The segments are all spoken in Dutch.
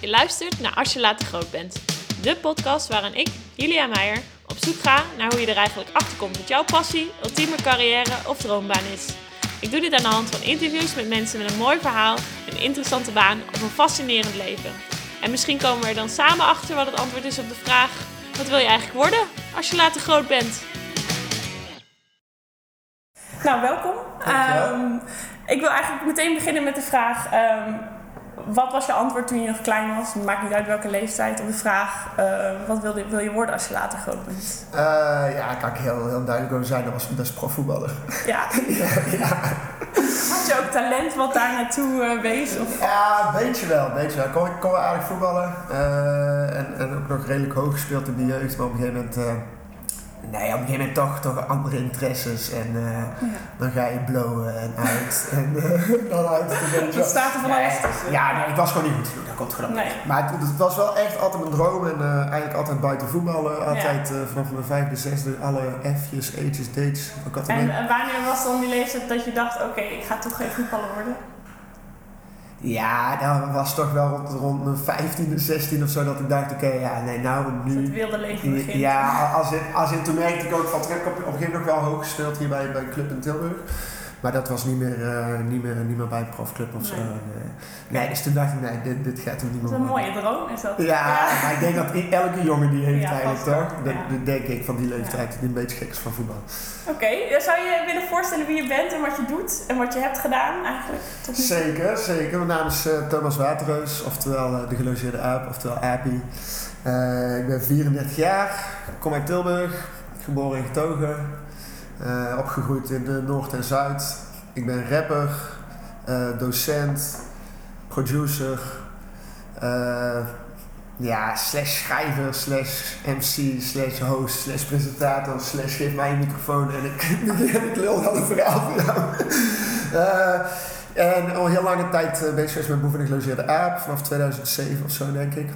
Je luistert naar Als je later groot bent. De podcast waarin ik, Julia Meijer, op zoek ga naar hoe je er eigenlijk achter komt wat jouw passie, ultieme carrière of droombaan is. Ik doe dit aan de hand van interviews met mensen met een mooi verhaal, een interessante baan of een fascinerend leven. En misschien komen we er dan samen achter wat het antwoord is op de vraag: wat wil je eigenlijk worden als je later groot bent? Nou, welkom. Dankjewel. Ehm, ik wil eigenlijk meteen beginnen met de vraag: ehm, wat was je antwoord toen je nog klein was? Maakt niet uit welke leeftijd. Op de vraag: eh, wat wil je, wil je worden als je later groot bent? Eh, ja, daar kan ik heel, heel duidelijk over zijn. Dat was, dat is profvoetballer. Ja. Had je ook talent wat daar naartoe eh, wees? Of? Ja, weet je wel, weet je wel. Ik kon, ik kon wel aardig voetballen. en, en ook nog redelijk hoog gespeeld in de jeugd. Maar op een gegeven moment... eh, nee, op een gegeven moment toch, toch andere interesses. En eh, dan ga je blowen en uit. en uh, dan uit het. Wat staat er van Nee, alles tussen? Ja, nee, ik was gewoon niet goed genoeg. Dat komt gewoon. Nee. Maar het, het was wel echt altijd mijn droom. En eh, eigenlijk altijd buiten voetballen. Altijd eh, vanaf mijn vijfde, zesde. Alle F'jes, E'tjes, D'tjes. En mee. eh, wanneer was dan die leeftijd dat je dacht: oké, ik ga toch geen voetballer worden? Ja, dat was toch wel rond, rond mijn 15e, 16 of zo dat ik dacht, oké, ja, nee, nou het nu... wilde leven begint. Ja, als in, als in toen merkte ik ook van, ik heb op, op een gegeven moment nog wel hoog gespeeld hier bij, bij club in Tilburg. Maar dat was niet meer, eh, niet meer, niet meer bij een profclub of zo. Nee. Dus toen dacht ik, nee, dit, dit gaat hem niet Dat meer is een mooie droom, is dat? Ja, maar ik denk dat elke jongen die heeft Ja, eigenlijk toch? Dat, Ja. dat denk ik van die leeftijd, die een beetje gek is van voetbal. Oké, eh, zou je willen voorstellen wie je bent en wat je doet en wat je hebt gedaan eigenlijk? Tot nu toe? Zeker, zeker. Mijn naam is eh, Thomas Waterreus, oftewel de gelogeerde aap, oftewel Api. Eh, ik ben 34 jaar, kom uit Tilburg, geboren in Getogen, eh, opgegroeid in de Noord en Zuid. Ik ben rapper, eh, docent, producer, eh, ja, slash schrijver, slash MC, slash host, slash presentator, slash geef mij een microfoon en ik, ik lul wel een verhaal voor jou. En al heel lange tijd bezig geweest met Boeven en Gelogeerde Aap, vanaf 2007 of zo denk ik.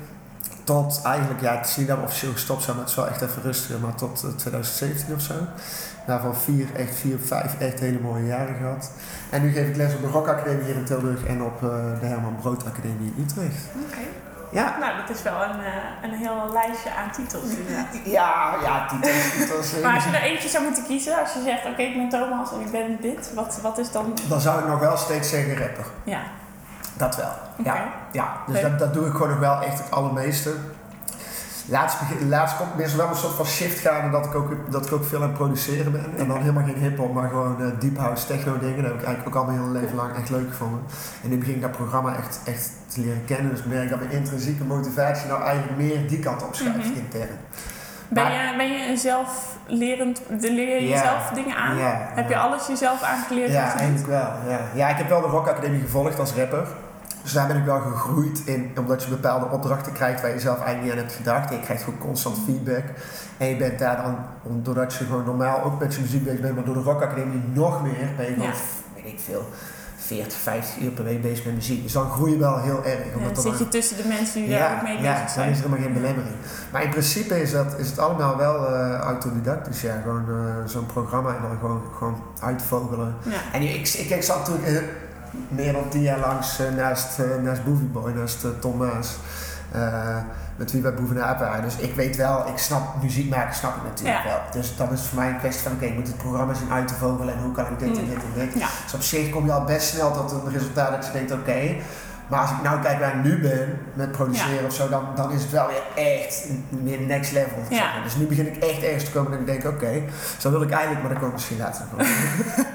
Tot eigenlijk, ja, het is niet officieel gestopt zijn, maar het is wel echt even rustiger, maar tot eh, 2017 of zo. Daarvan vier, echt vier, vijf echt hele mooie jaren gehad. En nu geef ik les op de Rock Academie hier in Tilburg en op eh, de Herman Brood Academie in Utrecht. Oké. Ja, Nou, dat is wel een, eh, een heel lijstje aan titels inderdaad. ja, ja, titels, titels. Maar als je er eentje zou moeten kiezen, als je zegt, oké, ik ben Thomas en ik ben dit, wat, wat is dan... Dan zou ik nog wel steeds zeggen rapper. Ja, Dat wel. Ja, ja. dus dat, dat doe ik gewoon nog wel echt het allermeeste. Laatst, laatst komt meer zo wel een soort van shift gaande dat ik ook, dat ik ook veel aan het produceren ben. En dan helemaal geen hip-hop, maar gewoon eh, deep house, techno dingen. Dat heb ik eigenlijk ook al mijn hele leven lang echt leuk gevonden. En nu begin ik dat programma echt, echt te leren kennen. Dus ik merk dat mijn intrinsieke motivatie nou eigenlijk meer die kant op schuift Mhm. intern. Ben Maar- je, ben je een zelflerend, leer je jezelf dingen aan? Heb je alles jezelf aangeleerd Ja, eigenlijk wel. Ja. ja, ik heb wel de Rock Academie gevolgd als rapper. Dus daar ben ik wel gegroeid in, omdat je bepaalde opdrachten krijgt waar je zelf eigenlijk niet aan hebt gedacht. En je krijgt gewoon constant feedback. En je bent daar dan, doordat je gewoon normaal ook met je muziek bezig bent, maar door de Rock Academie nog meer, ben je gewoon, Ja. weet ik veel, 40, 50 uur per week bezig met muziek. Dus dan groei je wel heel erg. Ja, dan zit je tussen de mensen die daar ook mee ja, bezig dan zijn. is er helemaal geen belemmering. Maar in principe is, dat, is het allemaal wel eh autodidactisch. Ja, gewoon eh, zo'n programma en dan gewoon, gewoon uitvogelen. Ja. En ik, ik, ik zat natuurlijk eh, meer dan tien jaar langs eh, naast, eh, naast Boovie Boy, naast eh, Tom Maas. met wie wij Boeven en Aap waren. Dus ik weet wel, ik snap muziek maken, snap ik natuurlijk Ja. wel. Dus dan is het voor mij een kwestie van, oké, ik moet het programma zien uit te vogelen en hoe kan ik dit en Mm. dit en dit. Ja. Dus op zich kom je al best snel tot een resultaat dat je denkt, oké. Maar als ik nou kijk waar ik nu ben met produceren Ja. of zo, dan, dan is het wel weer echt meer next level. Ja. zeg maar. Dus nu begin ik echt ergens te komen en ik denk, oké, zo wil ik eigenlijk, maar dat komt misschien later nog. wel.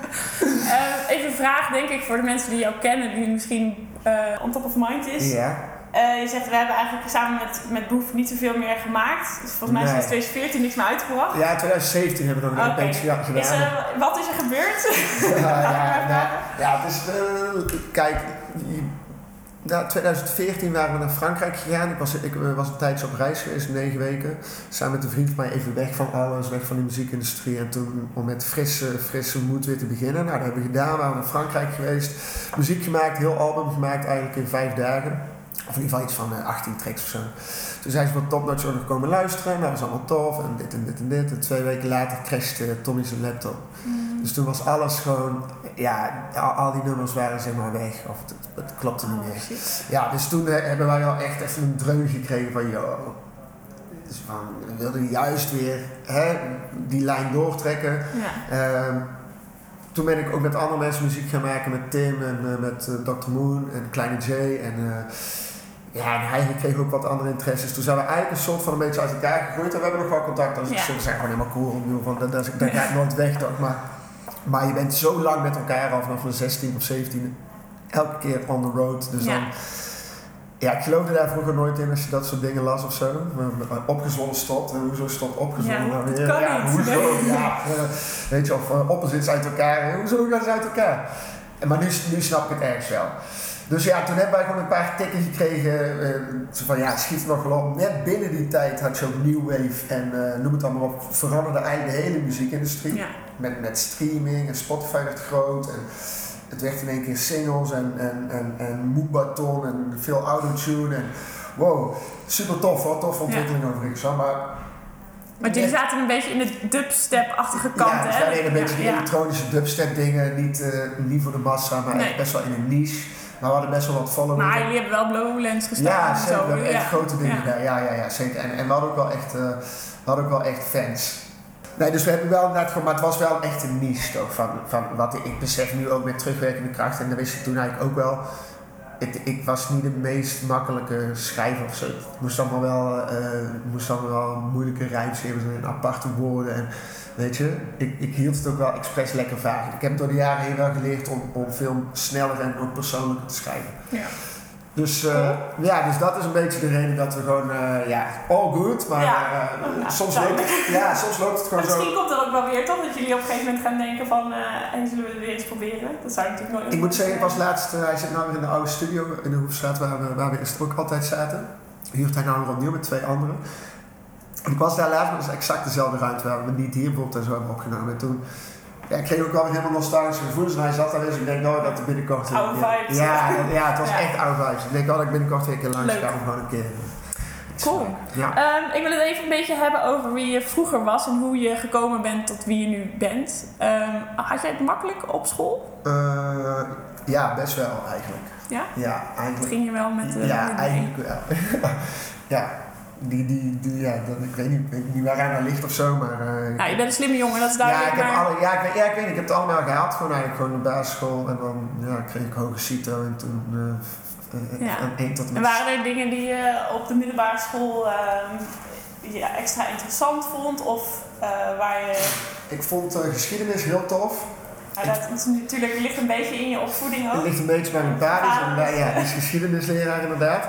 Eh, even een vraag, denk ik, voor de mensen die jou kennen, die misschien eh, on top of mind is. ja. Eh, je zegt, we hebben eigenlijk samen met, met Boef niet zoveel meer gemaakt. Dus volgens mij is sinds 2014 niks meer uitgebracht. ja, 2017 hebben we nog een beetje ja, gedaan. Is, eh, wat is er gebeurd? ja, ja, nou, ja, het is, kijk, na 2014 waren we naar Frankrijk gegaan. Ik was, ik eh, was een tijdje op reis geweest, negen weken. Samen met een vriend van mij even weg van alles, weg van de muziekindustrie. En toen om met frisse, frisse moed weer te beginnen. Nou, dat hebben we gedaan. We waren naar Frankrijk geweest. Muziek gemaakt, heel album gemaakt eigenlijk in vijf dagen. Of in ieder geval iets van eh, 18 tracks of zo. Toen zijn ze van Top Notch ook komen luisteren. Nou, dat was allemaal tof. En dit en dit en dit. En twee weken later crashte Tommy zijn laptop. Dus toen was alles gewoon... Ja, al, al die nummers waren zeg maar weg. Of het, het klopte niet Oh, meer. shit. Ja, dus toen eh, hebben wij wel echt even een dreun gekregen van... Yo, dus van, we wilden juist weer hè, die lijn doortrekken. Ja. Ehm, toen ben ik ook met andere mensen muziek gaan maken, met Tim en eh, met eh, Dr. Moon en Kleine J. En eh, ja, en hij kreeg ook wat andere interesses. Toen zijn we eigenlijk een soort van een beetje uit elkaar gegroeid. En we hebben nog wel contact. Dus Ja. ze zijn gewoon helemaal cool. Ik bedoel, Van, dat, dat, dat gaat nooit weg toch. Maar, maar je bent zo lang met elkaar al vanaf een 16 of 17. Elke keer on the road. Dus Ja. dan... Ja, ik geloofde daar vroeger nooit in als je dat soort dingen las of zo. Opgezwollen stopt. En hoezo stopt opgezwollen Ja, dat weer? kan ja, niet. hoezo? Nee. Ja, eh, weet je, of uh, opposites uit elkaar. Hoezo gaan ze uit elkaar? En Maar nu, nu snap ik het ergens wel. Dus ja, toen hebben wij gewoon een paar tikken gekregen. zo van ja, schiet er nog wel op. Net binnen die tijd had je ook New Wave en eh, noem het allemaal op. Veranderde eigenlijk de hele muziekindustrie. Ja. Met, met streaming en Spotify werd groot. En het werd in één keer singles en, en, en, en moebaton en veel autotune. En wow, super tof hoor. Toffe ontwikkeling overigens. hoor. Maar Maar jullie zaten een beetje in de dubstep-achtige kant, ja, dus hè? deden een beetje de Ja. elektronische dubstep dingen. Niet, eh, niet voor de massa, maar Nee. echt best wel in een niche. Maar we hadden best wel wat following. Maar jullie hebben wel Blowlands gestaan Ja, en zeker. zo. We hebben echt ja. grote dingen Ja. gedaan. Ja, ja, ja, zeker. En, en we hadden ook wel echt, eh, we hadden ook wel echt fans. Nee, dus we hebben wel inderdaad gewoon, maar het was wel echt een niche toch, van, van wat ik, ik besef nu ook met terugwerkende kracht en dat wist ik toen eigenlijk ook wel. Ik, ik was niet de meest makkelijke schrijver of zo. Het moest allemaal wel, het moest allemaal wel moeilijke rijms hebben en aparte woorden. En weet je, ik, ik hield het ook wel expres lekker vaag. Ik heb door de jaren heen wel geleerd om, om veel sneller en ook persoonlijker te schrijven. Ja. Dus, eh, ja, dus dat is een beetje de reden dat we gewoon, eh, ja, all good, maar Ja. eh, ja, soms, loopt het, ja, soms loopt het gewoon misschien zo. komt er ook wel weer toch dat jullie op een gegeven moment gaan denken van, en zullen we het weer eens proberen? Dat zou natuurlijk nooit. Ik moet zeggen, ik was laatst, hij zit nou weer in de oude studio in de Hoefstraat waar we, waar we eerst ook altijd zaten. Huurt hij nou weer opnieuw met twee anderen. Ik was daar laatst, maar dat is exact dezelfde ruimte waar we niet hier bijvoorbeeld en zo hebben opgenomen. En toen ja, ik kreeg ook wel helemaal nostalgische gevoelens en hij zat daar eens. Ik denk, oh, dat er binnenkort... Oude ja, vibes. Ja, ja, het was Ja. echt oude vibes. Ik denk, oh, dat ik binnenkort weer een keer langs ga om gewoon een keer... Cool. Ja. Ehm, ik wil het even een beetje hebben over wie je vroeger was en hoe je gekomen bent tot wie je nu bent. Ehm, had jij het makkelijk op school? Eh, ja, best wel eigenlijk. Ja? Ja, eigenlijk. Ging je wel met de ja, met de- eigenlijk wel. ja, die, die, die, ja dat, ik weet niet, ik weet niet waar hij naar ligt of zo, maar... eh, Nou, je bent een slimme jongen, dat is ja, duidelijk. ik heb maar... alle, ja, ik weet, ja, ik weet niet, ik heb het allemaal gehaald, gewoon eigenlijk gewoon de basisschool en dan ja, kreeg ik hoge CITO en toen eh, Ja. van 1 tot en En met waren er dingen die je op de middelbare school ehm, ja, extra interessant vond? Of waar je... Ik vond geschiedenis heel tof. Nou, dat is natuurlijk het ligt een beetje in je opvoeding Het ook. ligt een beetje bij mijn pa, dus Vader. inderdaad, ja, die is geschiedenisleraar inderdaad.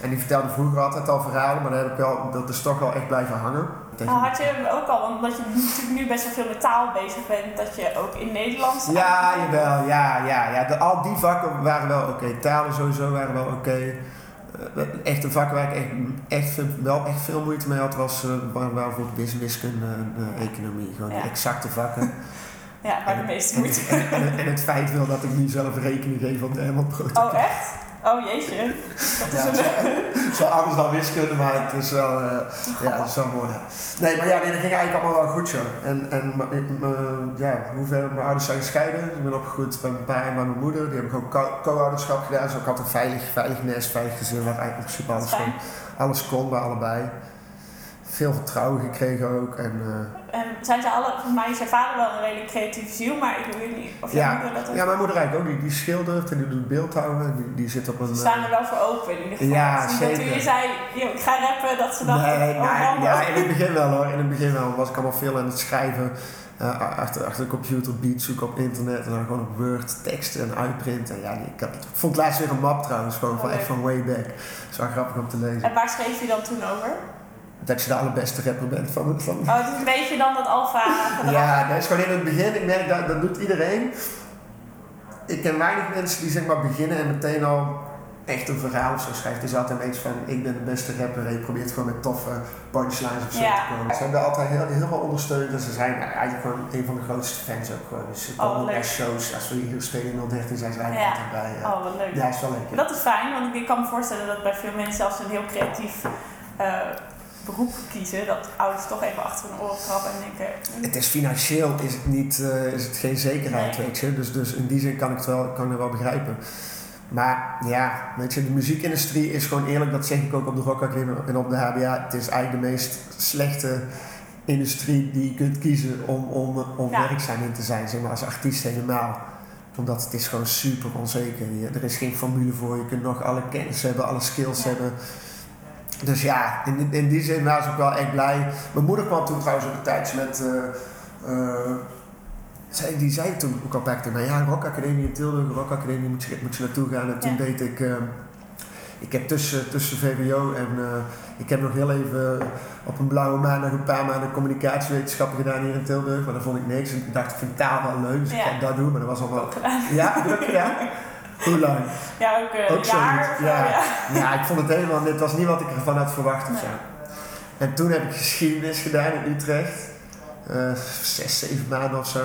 En die vertelde vroeger altijd al verhalen, maar dat, heb ik wel, dat is toch wel echt blijven hangen. Tegen- Nou, had je ook al, omdat je natuurlijk nu best wel veel met taal bezig bent, dat je ook in Nederlands... Ja, jawel, ja, ja, ja. De, al die vakken waren wel oké. Talen sowieso waren wel oké. Eh, echt een vak waar ik echt, echt, wel echt veel moeite mee had, was uh, waren bijvoorbeeld wiskunde, en eh, economie. Gewoon Ja. die exacte vakken. Ja, waar de meeste moeite... en, en, en het feit wil dat ik nu zelf rekening geef op de Herman-brood. Oh, echt? Oh, jeetje. Dat is Ja, een... zo, anders dan wiskunde, maar het is wel, eh, ja, het is wel mooi. Nee, maar ja, nee, dat ging eigenlijk allemaal wel goed zo. En, en ik- ja, hoeveel, mijn ouders zijn gescheiden. Ik ben opgegroeid bij mijn pa en bij mijn moeder. Die hebben co- co-ouderschap gedaan. Dus ook altijd een veilig, veilig nest, veilig gezin, waar eigenlijk principe alles, kon, alles kon bij allebei. Veel vertrouwen gekregen ook. En, eh, En zijn ze alle... Volgens mij is je vader wel een redelijk creatieve ziel, maar ik weet niet of Ja. moeder dat ook... ja, mijn moeder eigenlijk ook. Die, die schildert en die doet beeldhouden. Die, die zit op een... Ze eh, staan er wel voor open in ieder geval. Ja, zeker. Toen je zei, "Yo, ik ga rappen, dat ze dachten, Nee, oh, nee, ja, in het begin wel hoor. In het begin wel was ik allemaal veel aan het schrijven. eh, achter, achter de computer, beats zoeken op internet en dan gewoon op Word teksten en uitprinten. En ja, ik, had, vond laatst weer een map trouwens, gewoon Oh, van, echt leuk. van way back. Dat is wel grappig om te lezen. En waar schreef je dan toen over? Dat je de allerbeste rapper bent van, van Oh, het is een beetje dan dat alfa. Ja, dat is gewoon in het begin. Ik merk dat, dat doet iedereen. Ik ken weinig mensen die zeg maar beginnen en meteen al echt een verhaal of zo schrijft. Het is altijd een beetje van, ik ben de beste rapper en je probeert gewoon met toffe punchlines of zo Ja. te komen. Ze hebben altijd heel, helemaal ondersteund en ze zijn eigenlijk gewoon een van de grootste fans ook gewoon. Dus ze Oh, komen shows, als we hier spelen in 013 zijn ze eigenlijk Ja. altijd bij. Ja. Oh, wat leuk. ja, is wel leuk. Dat is fijn, want ik kan me voorstellen dat bij veel mensen zelfs een heel creatief eh, beroep kiezen, dat ouders toch even achter hun oren trappen en denken. hm, Het is financieel is het, niet, eh, is het geen zekerheid, Nee. weet je. Dus, dus in die zin kan ik het wel, kan ik het wel begrijpen. Maar ja, weet je, de muziekindustrie is gewoon eerlijk, dat zeg ik ook op de Rock Academie en op de HBA. Het is eigenlijk de meest slechte industrie die je kunt kiezen om, om, om Ja. werkzaam in te zijn, zeg maar als artiest helemaal. Omdat het is gewoon super onzeker. Er is geen formule voor, je kunt nog alle kennis hebben, alle skills Ja. hebben. Dus ja, in, in die zin was ik wel echt blij. Mijn moeder kwam toen trouwens ook een tijdje met... eh, eh, zij, die zei toen ook al bij mij, ja, Rock Academie in Tilburg, Rock Academie moet je, moet je naartoe gaan. En toen Ja. deed ik, eh, ik heb tussen, tussen VWO en ik heb nog heel even op een blauwe maandag een paar maanden communicatiewetenschappen gedaan hier in Tilburg. Maar dat vond ik niks. En ik dacht, ik vind taal wel leuk, dus ik Ja. ga dat doen. Maar dat was. Ook gedaan. Ja, gedaan? Hoe lang? Ja, ook eh, Ook jaar. zo, ja. ja. Ja, ik vond het helemaal, dit was niet wat ik ervan had verwacht of Nee. zo. En toen heb ik geschiedenis gedaan in Utrecht. Eh, zes, zeven maanden of zo.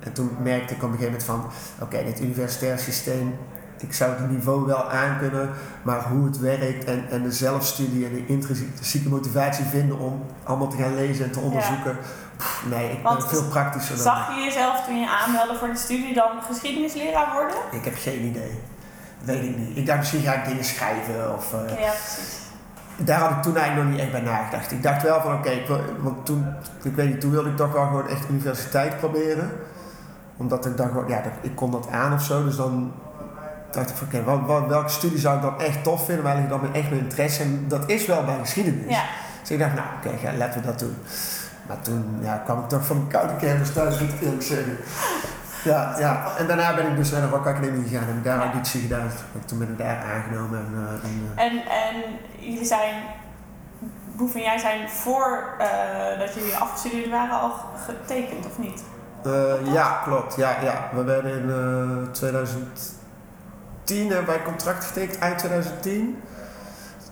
En toen merkte ik op een gegeven moment van, oké, dit universitair systeem, ik zou het niveau wel aankunnen, maar hoe het werkt en, en de zelfstudie en de intrinsieke motivatie vinden om allemaal te gaan lezen en te onderzoeken. pff, nee, ik Want ben veel praktischer dan Zag je jezelf toen je aanmeldde voor de studie dan geschiedenisleraar worden? Ik heb geen idee. Weet ik niet. Ik dacht misschien ga ik dingen schrijven of... eh, Ja, precies. daar had ik toen eigenlijk nog niet echt bij nagedacht. Ik dacht wel van oké, want toen, ik weet niet, toen wilde ik toch wel gewoon echt universiteit proberen. Omdat ik dacht, ja, ik kon dat aan of zo. Dus dan dacht ik van oké, wat- welke studie zou ik dan echt tof vinden? Waar ligt dan echt mijn interesse? En dat is wel bij geschiedenis. Ja. Dus ik dacht, nou oké, ga- laten we dat doen. Maar toen ja, kwam ik toch van mijn koude kermis thuis, moet ik eerlijk zeggen. Ja, ja, en daarna ben ik dus naar de Rock Academie gegaan en daar Ja. auditie gedaan. Toen ben ik daar aangenomen. En, eh, en, En, en jullie zijn, Boef en jij zijn voor eh, dat jullie afgestudeerd waren al getekend, of niet? Ja, klopt. Ja, ja. We werden in eh 2010 hebben wij een contract getekend, eind 2010.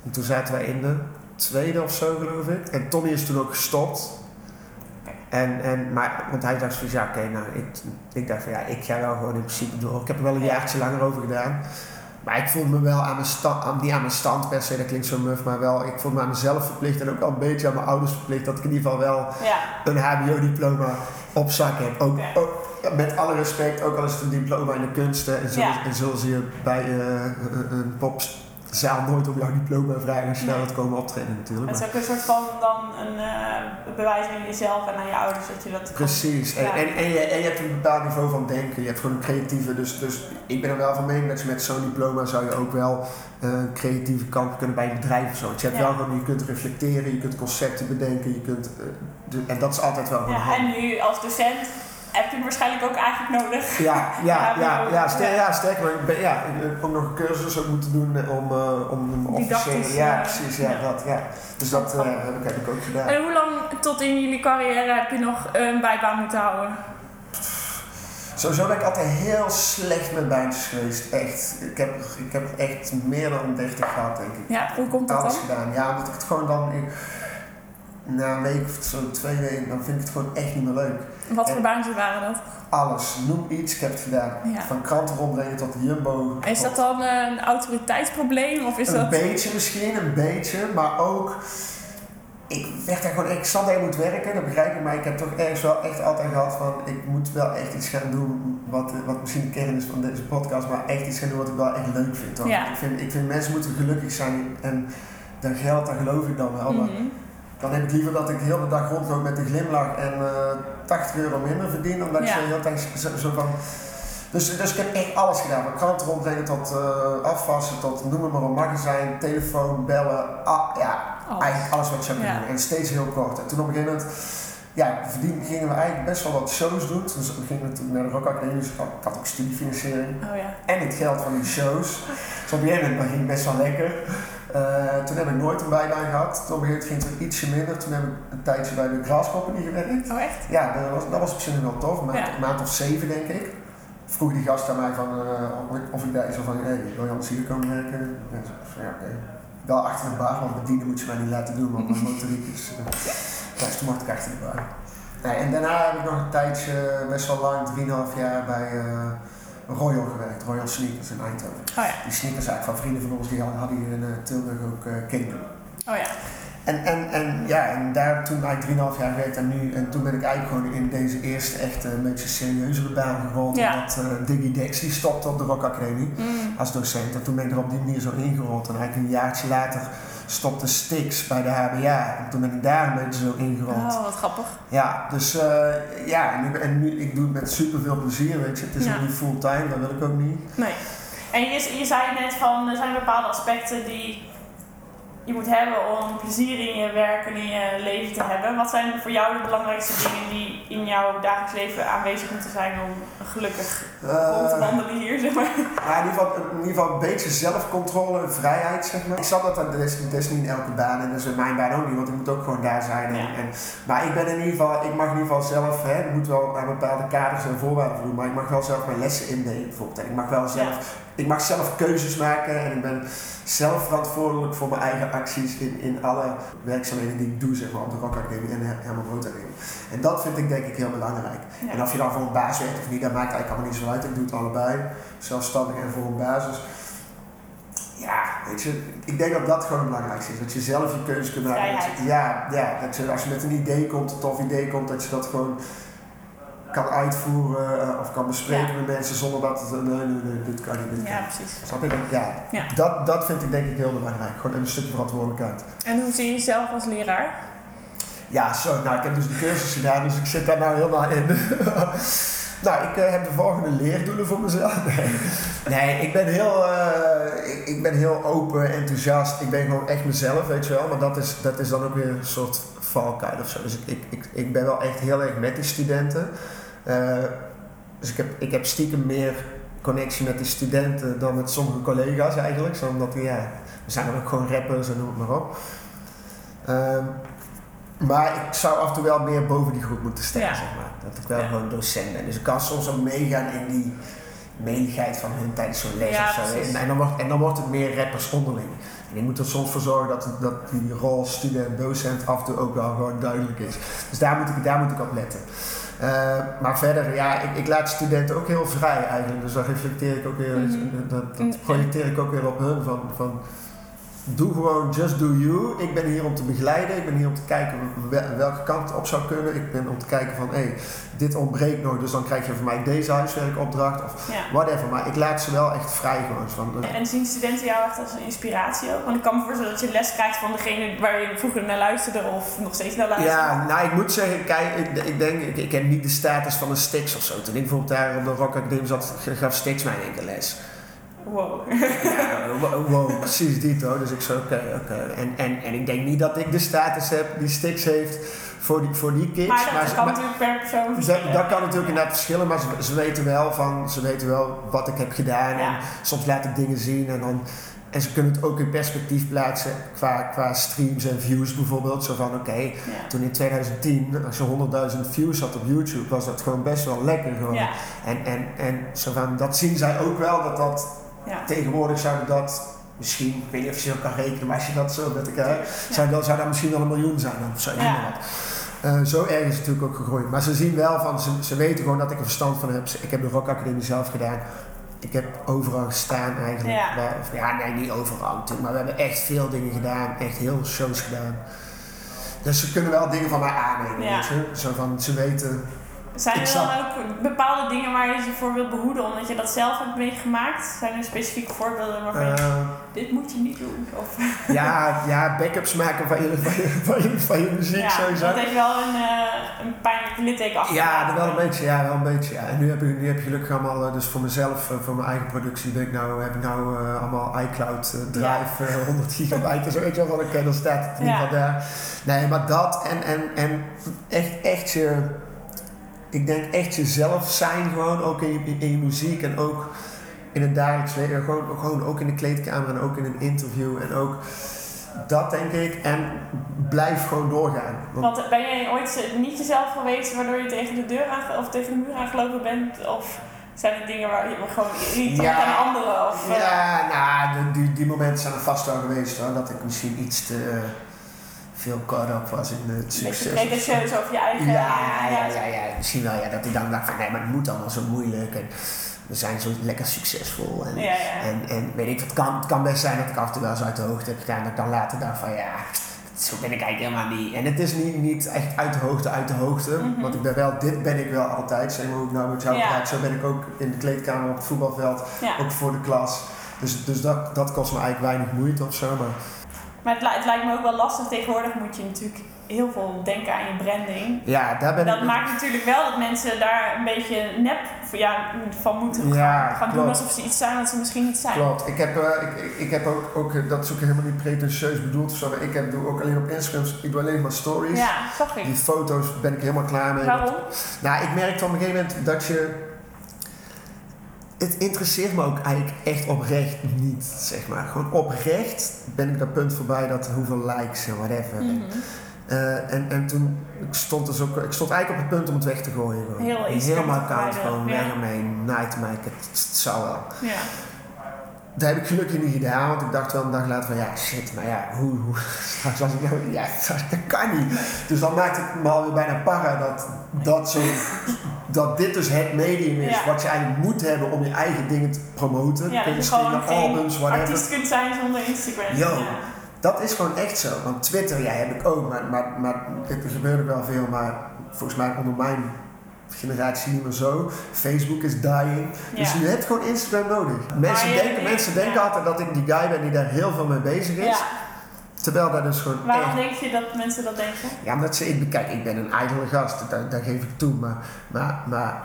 En toen zaten wij in de tweede of zo, geloof ik. En Tommy is toen ook gestopt. En, en, maar, want hij dacht van ja, oké, nou, ik, ik dacht van ja, ik ga wel gewoon in principe door. Ik heb er wel een Ja. jaartje langer over gedaan. Maar ik voelde me wel aan mijn stand, aan, niet aan mijn stand per se, dat klinkt zo muf, maar wel, ik voelde me aan mezelf verplicht en ook wel een beetje aan mijn ouders verplicht, dat ik in ieder geval wel Ja, een HBO-diploma op zak heb. Ook- met alle respect, ook al is het een diploma in de kunsten. En, zullen, Ja. en zullen ze je bij eh, een- een popzaal nooit om jouw diploma vragen als je daar wilt komen optreden natuurlijk. het is ook een soort van dan een eh, bewijs aan jezelf en aan je ouders dat je dat. Precies. En, Ja. en, en, je, en je hebt een bepaald niveau van denken. Je hebt gewoon een creatieve. Dus, dus ik ben er wel van mening dat je met zo'n diploma zou je ook wel een creatieve kant kunnen bij een bedrijf of zo. Je hebt Ja. wel gewoon, je kunt reflecteren, je kunt concepten bedenken, je kunt. de- en dat is altijd wel gewoon Ja, en nu als docent heb je hem waarschijnlijk ook eigenlijk nodig. Ja, ja, Ja, ja, ster, ja. maar ik ben, ja, ik heb ook nog een cursus ook moeten doen eh, om, eh, om Didactisch, officiële... Ja, precies, ja, ja. dat, ja. Dus dat eh, heb, ik, heb ik ook gedaan. En hoe lang tot in jullie carrière heb je nog een bijbaan moeten houden? Sowieso ben ik altijd heel slecht met baantjes geweest, echt. Ik heb, ik heb echt meer dan 30 gehad, denk ik. Ja, hoe komt dat Alles dan? gedaan. Ja, omdat ik het gewoon dan... Ik, na een week of zo, twee weken, dan vind ik het gewoon echt niet meer leuk. Wat voor baantjes waren dat? Alles, noem iets, ik heb het gedaan. Ja. Van kranten rondbrengen tot Jumbo. Is dat dan een autoriteitsprobleem of is Een dat... beetje misschien, een beetje, maar ook. Ik werd daar gewoon, ik zat daar moet werken, dat begrijp ik, maar ik heb toch ergens wel echt altijd gehad van, ik moet wel echt iets gaan doen, wat, wat misschien de kern is van deze podcast, maar echt iets gaan doen wat ik wel echt leuk vind. Ja. Ik, vind ik vind mensen moeten gelukkig zijn en dat geld, dat geloof ik dan wel. maar Mhm. Dan heb ik liever dat ik de hele dag rondloop met een glimlach en eh 80 euro minder verdien, dan dat ik zo tijd zo, zo van... Dus, dus ik heb echt alles gedaan. Van kranten rondbrengen tot eh, afwassen, tot noem maar op, magazijn, telefoon, bellen. Ah, ja, Alles. eigenlijk alles wat je zou kunnen Ja. doen. En steeds heel kort. En toen op een gegeven moment ja, verdien, gingen we eigenlijk best wel wat shows doen. Dus we gingen natuurlijk naar de Rock Academie. Dus ik had, ik had ook studiefinanciering Oh ja. en het geld van die shows. Dus op een gegeven moment ging het best wel lekker. Eh, toen heb ik nooit een bijbaan gehad. Toen op een gegeven moment ging het ietsje minder. Toen heb ik een tijdje bij de Graas Company gewerkt. Oh echt? Ja, dat was, dat was op zich wel tof. Een maand, Ja. een maand of zeven denk ik. vroeg die gast aan mij van, uh, of, ik, of ik daar zo van, hey, wil je anders hier komen werken? Ja, ja oké. Wel achter de bar, want bedienen moet je mij niet laten doen, want mijn motoriek is... Uh, dus toen mocht ik achter de bar. Nee, en daarna heb ik nog een tijdje, best wel lang, 3,5 jaar bij uh, Royal gewerkt. Royal Sneakers in Eindhoven. Oh ja. Die sneakers eigenlijk van vrienden van ons, die hadden hier in Tilburg ook uh, Oh ja. En, en, en ja, en daar toen ik 3,5 jaar gewerkt en nu, en toen ben ik eigenlijk gewoon in deze eerste echt een beetje serieuzere baan gerold. Ja. Omdat uh, Diggy Dex die stopte op de Rock Academie mm. als docent. En toen ben ik er op die manier zo ingerold. En eigenlijk een jaartje later stopte Stix bij de HBA. En toen ben ik daar een beetje zo ingerold. Oh, wat grappig. Ja, dus uh, ja, en, nu, en nu, ik doe het met super veel plezier, weet je. Het is ja. niet fulltime, dat wil ik ook niet. Nee. En je, je zei net van, er zijn bepaalde aspecten die je moet hebben om plezier in je werk en in je leven te hebben. Wat zijn voor jou de belangrijkste dingen die in jouw dagelijks leven aanwezig moeten zijn om gelukkig rond te wandelen hier, zeg maar? Ja, in, ieder geval, in ieder geval een beetje zelfcontrole en vrijheid, zeg maar. Ik zat dat, is, dat is niet in elke baan en dat is in mijn baan ook niet, want ik moet ook gewoon daar zijn. En, en, maar ik ben in ieder geval, ik mag in ieder geval zelf, hè, ik moet wel aan bepaalde kaders en voorwaarden voldoen, maar ik mag wel zelf mijn lessen indelen bijvoorbeeld. En ik mag wel zelf ik mag zelf keuzes maken en ik ben zelf verantwoordelijk voor mijn eigen acties in, in alle werkzaamheden die ik doe, zeg maar, op de Rock Academy en Herman Brood Academy. En dat vind ik denk ik heel belangrijk. En of je dan voor een baas werkt of niet, dat maakt eigenlijk allemaal niet zo uit. Ik doe het allebei, zelfstandig en voor een basis. Ja, weet je, ik denk dat dat gewoon het belangrijkste is. Dat je zelf je keuze kunt maken. ja, ja dat je, als je met een idee komt, een tof idee komt, dat je dat gewoon kan uitvoeren uh, of kan bespreken met mensen zonder dat het nee, nee, nee, dit kan niet. Dit ja, precies. Snap je? Ja, ja. Dat, dat vind ik denk ik heel belangrijk. Gewoon een stukje verantwoordelijkheid. En hoe zie je jezelf als leraar? Ja, zo. Nou, ik heb dus de cursus gedaan, dus ik zit daar nou helemaal in. nou, ik uh, heb de volgende leerdoelen voor mezelf. Nee, nee ik, ben heel, uh, ik, ik, ben heel open, enthousiast. Ik ben gewoon echt mezelf, weet je wel. Maar dat is, dat is dan ook weer een soort valkuil of zo. Dus ik, ik, ik, ik ben wel echt heel erg met die studenten. Uh, dus ik heb, ik heb stiekem meer connectie met die studenten dan met sommige collega's eigenlijk. Zo omdat, ja, we zijn dan ook gewoon rappers en noem het maar op. Uh, maar ik zou af en toe wel meer boven die groep moeten staan, zeg maar. Dat ik wel gewoon docent ben. Dus ik kan soms ook meegaan in die meligheid van hun tijdens zo'n les ja, of zo. En, en, dan wordt, en dan wordt het meer rappers onderling. En ik moet er soms voor zorgen dat, dat die rol student-docent af en toe ook wel gewoon duidelijk is. Dus daar moet ik, daar moet ik op letten. Uh, maar verder, ja, ik, ik, laat studenten ook heel vrij eigenlijk. Dus dan reflecteer ik ook weer, mm -hmm. dat, dat, projecteer ik ook weer op hun. Van, van doe gewoon just do you. Ik ben hier om te begeleiden. Ik ben hier om te kijken welke kant het op zou kunnen. Ik ben om te kijken van, hé, hey, dit ontbreekt nog, dus dan krijg je van mij deze huiswerkopdracht of whatever. Maar ik laat ze wel echt vrij gewoon. Van, uh. En zien studenten jou echt als een inspiratie ook? Want ik kan me voorstellen dat je les krijgt van degene waar je vroeger naar luisterde of nog steeds naar luisterde. Ja, nou ik moet zeggen, kijk, ik, ik denk, ik, ik heb niet de status van een Stix of zo. Toen ik bijvoorbeeld daar op de Rock Academy zat, gaf Stix mij een keer les. Wow. ja, wow, precies dit hoor. Dus ik zei oké, oké. En, en, en ik denk niet dat ik de status heb die Stix heeft voor die, voor die kids. Maar dat kan natuurlijk per persoon verschillen. Dat, kan natuurlijk inderdaad verschillen, maar ze, ze, weten wel van, ze weten wel wat ik heb gedaan. En soms laat ik dingen zien en dan... En ze kunnen het ook in perspectief plaatsen qua, qua streams en views bijvoorbeeld. Zo van, oké, toen in 2010, als je 100.000 views had op YouTube, was dat gewoon best wel lekker gewoon. En, en, en zo van, dat zien zij ook wel, dat dat ja. Tegenwoordig zouden dat misschien, ik weet niet of je zo kan rekenen, maar als je dat zo met elkaar, zou, dat, zou dat misschien wel een miljoen zijn of zo. Ja. Uh, zo erg is het natuurlijk ook gegroeid. Maar ze zien wel van, ze, ze weten gewoon dat ik er verstand van heb. Ik heb de Rock Academie zelf gedaan. Ik heb overal gestaan eigenlijk. Ja, maar, ja nee, niet overal natuurlijk. Maar we hebben echt veel dingen gedaan. Echt heel veel shows gedaan. Dus ze kunnen wel dingen van mij aannemen. Ja. Weet je? Zo van, ze weten zijn er dan ook bepaalde dingen waar je ze voor wilt behoeden omdat je dat zelf hebt meegemaakt? Zijn er specifieke voorbeelden waarvan je, uh, dit moet je niet doen? Of ja, ja, backups maken van je, van je, van je, van je muziek ja, sowieso. Dat heeft wel een, uh, een pijnlijke litteken achter. Ja, wel een beetje, ja, wel een beetje. Ja. En nu heb, je, nu heb je gelukkig allemaal, dus voor mezelf, voor mijn eigen productie, ben ik nou, heb ik nou uh, allemaal iCloud Drive, ja. 100 gigabyte en zo, weet je wel, dan, dan staat het in ieder geval daar. Nee, maar dat en, en, en echt, echt je ik denk echt jezelf zijn gewoon, ook in je, in je muziek en ook in het dagelijks leven. Gewoon, gewoon ook in de kleedkamer en ook in een interview en ook dat denk ik. En blijf gewoon doorgaan. Want ben jij ooit niet jezelf geweest waardoor je tegen de deur aan, of tegen de muur aangelopen bent? Of Zijn het dingen waar je gewoon irritant Ja. aan anderen? Of, eh, Ja, nou, die, die, die momenten zijn er vast wel geweest hoor. Dat ik misschien iets te eh, veel caught up was in het succes. pretentieus over je eigen... Ja, ja, ja, ja, misschien wel. Ja, dat ik dan dacht van nee, maar het moet allemaal zo moeilijk. En we zijn zo lekker succesvol. En, Ja, ja. en, en weet ik, het kan, het kan best zijn dat ik af en toe wel eens uit de hoogte heb gedaan. Dat ik dan later dacht van ja, zo ben ik eigenlijk helemaal niet. En het is niet, niet echt uit de hoogte, uit de hoogte. Mhm. Want ik ben wel, dit ben ik wel altijd. Zeg maar hoe ik nou met jou Ja. praat. Zo ben ik ook in de kleedkamer op het voetbalveld. Ook voor de klas. Dus, dus dat, dat kost me eigenlijk weinig moeite of zo. Maar Maar het, li- het lijkt me ook wel lastig. Tegenwoordig moet je natuurlijk heel veel denken aan je branding. ja, daar ben Dat ik... maakt natuurlijk wel dat mensen daar een beetje nep ja, van moeten gaan, Ja, gaan doen alsof ze iets zijn wat ze misschien niet zijn. Klopt. Ik heb, eh, ik, ik, heb ook, ook, eh, dat is ook helemaal niet pretentieus bedoeld of zo, maar ik heb, doe ook alleen op Instagram, ik doe alleen maar stories. Ja, zag ik. Die foto's ben ik helemaal klaar mee. Waarom? Nou, ik merkte op een gegeven moment dat je... Het interesseert me ook eigenlijk echt oprecht niet, zeg maar. Gewoon oprecht ben ik dat punt voorbij dat hoeveel likes en whatever. Mhm. Eh, en, en toen ik stond dus ook, ik stond eigenlijk op het punt om het weg te gooien. Gewoon. Heel Helemaal verwijderen, gewoon ja. weg ermee, night. Het, het zou wel. Ja. Dat heb ik gelukkig niet gedaan, want ik dacht wel een dag later van ja, shit, maar ja, hoe, hoe straks als ik nou, ja, dat kan niet. Dus dan maakte ik me alweer bijna para dat, dat, zo, dat dit dus het medium is Ja. wat je eigenlijk moet hebben om je eigen dingen te promoten. Ja, dat je gewoon albums, whatever. artiest kunt zijn zonder Instagram. Yo. Ja. Dat is gewoon echt zo, want Twitter, ja, heb ik ook, maar, maar, maar er gebeurde wel veel, maar volgens mij onder mijn generatie niet meer zo. Facebook is dying. Dus Ja. je hebt gewoon Instagram nodig. Mensen, denken, mensen denken altijd dat ik die guy ben die daar heel veel mee bezig is. Terwijl dat dus gewoon Waarom echt... denk je dat mensen dat denken? Ja, omdat ze... Ik, kijk, ik ben een ijdele gast. Dat, dat geef ik toe. Maar... maar, maar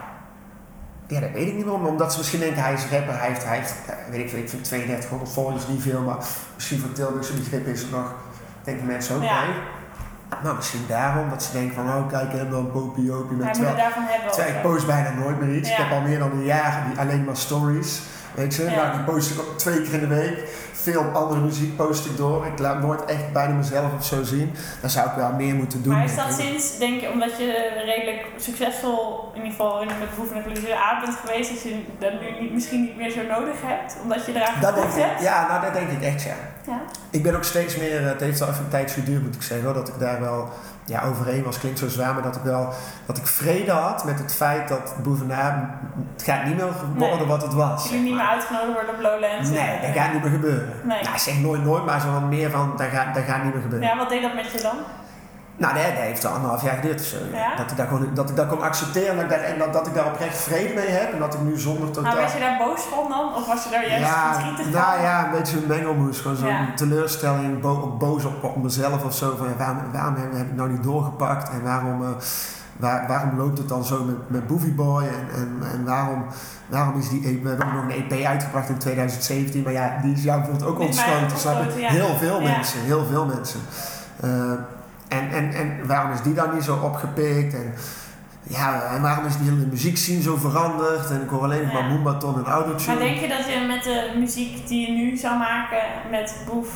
ja, dat weet ik niet waarom. Omdat ze misschien denken, hij is rapper. Hij heeft, hij heeft eh, weet ik veel, ik vind 3200 volgers niet veel. Maar misschien voor Tilburgse begrip is het nog... Denken mensen ook Ja. Nou, misschien daarom. Dat ze denken van, oh kijk hem dan, popie, opie. Met terwijl, daarvan hebben. terwijl ik post bijna nooit meer iets. Ik heb al meer dan een jaar die alleen maar stories. Weet je, Ja. nou, die post ik ook twee keer in de week. Veel andere muziek post ik door. Ik laat nooit echt bijna mezelf of zo zien. Daar zou ik wel meer moeten doen. Maar is dat sinds, denk je, omdat je redelijk succesvol, in ieder geval in met Boeven en Plezier A bent geweest, dat je dat nu niet, misschien niet meer zo nodig hebt? Omdat je eraan Dat denk gekocht ik, hebt? ja, nou dat denk ik echt, ja. Ja. Ik ben ook steeds meer, eh, het heeft wel even een tijd geduurd moet ik zeggen, hoor, dat ik daar wel ja, overheen was, klinkt zo zwaar, maar dat ik wel, dat ik vrede had met het feit dat Boevenaar, het gaat niet meer worden Nee. wat het was. Jullie niet meer uitgenodigd worden op Lowlands? Nee, en- dat gaat niet meer gebeuren. Nee. Nou, zeg nooit nooit, maar zo wat meer van, dat gaat, dat gaat niet meer gebeuren. Ja, wat deed dat met je dan? Nou, nee, dat heeft al anderhalf jaar geduurd of zo. Ja? Dat, ik dat, gewoon, dat ik dat kon accepteren en, dat ik daar, en dat, dat ik daar oprecht vrede mee heb en dat ik nu zonder totaal... Nou, was je daar boos van dan? Of was je daar juist ja, verdrietig van? nou ja, een beetje een mengelmoes. Gewoon zo'n Ja. teleurstelling, bo boos op, op mezelf of zo. Van, ja, waarom, waarom heb, ik nou niet doorgepakt? En waarom, eh, waar, waarom loopt het dan zo met, met Boovie Boy? En, en, en waarom, waarom is die EP... We hebben nog een EP uitgebracht in 2017. Maar ja, die is jou bijvoorbeeld ook ontschoten. je? ontschoten, ja. Heel veel mensen, heel veel mensen. Eh, en, en, en waarom is die dan niet zo opgepikt? En, ja, en waarom is die hele muziekscene zo veranderd? En ik hoor alleen nog Ja. maar Moombaton en Autotune. Maar denk je dat je met de muziek die je nu zou maken met Boef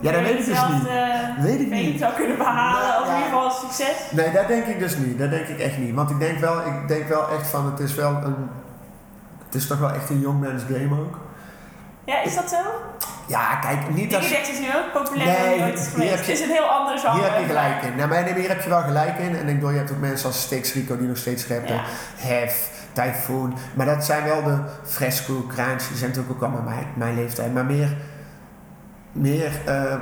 Ja, dat weet ik dus niet. Weet ik niet. zou kunnen behalen? Nou, of in ieder geval succes? Nee, dat denk ik dus niet. Dat denk ik echt niet. Want ik denk wel, ik denk wel echt van, het is wel een... Het is toch wel echt een jongmens game ook. Ja, is dat zo? Ja, kijk, niet als... Digidect is nu ook populair Nee, dan ooit geweest. heb Het is een heel ander genre. Hier heb je gelijk in. Nou, maar hier heb je wel gelijk in. En ik bedoel, je hebt ook mensen als Stix Rico die nog steeds. Ja. Hef, Typhoon. Maar dat zijn wel de Fresco, Kraantje. Die zijn natuurlijk ook allemaal mijn, mijn leeftijd. Maar meer... Meer, eh, eh,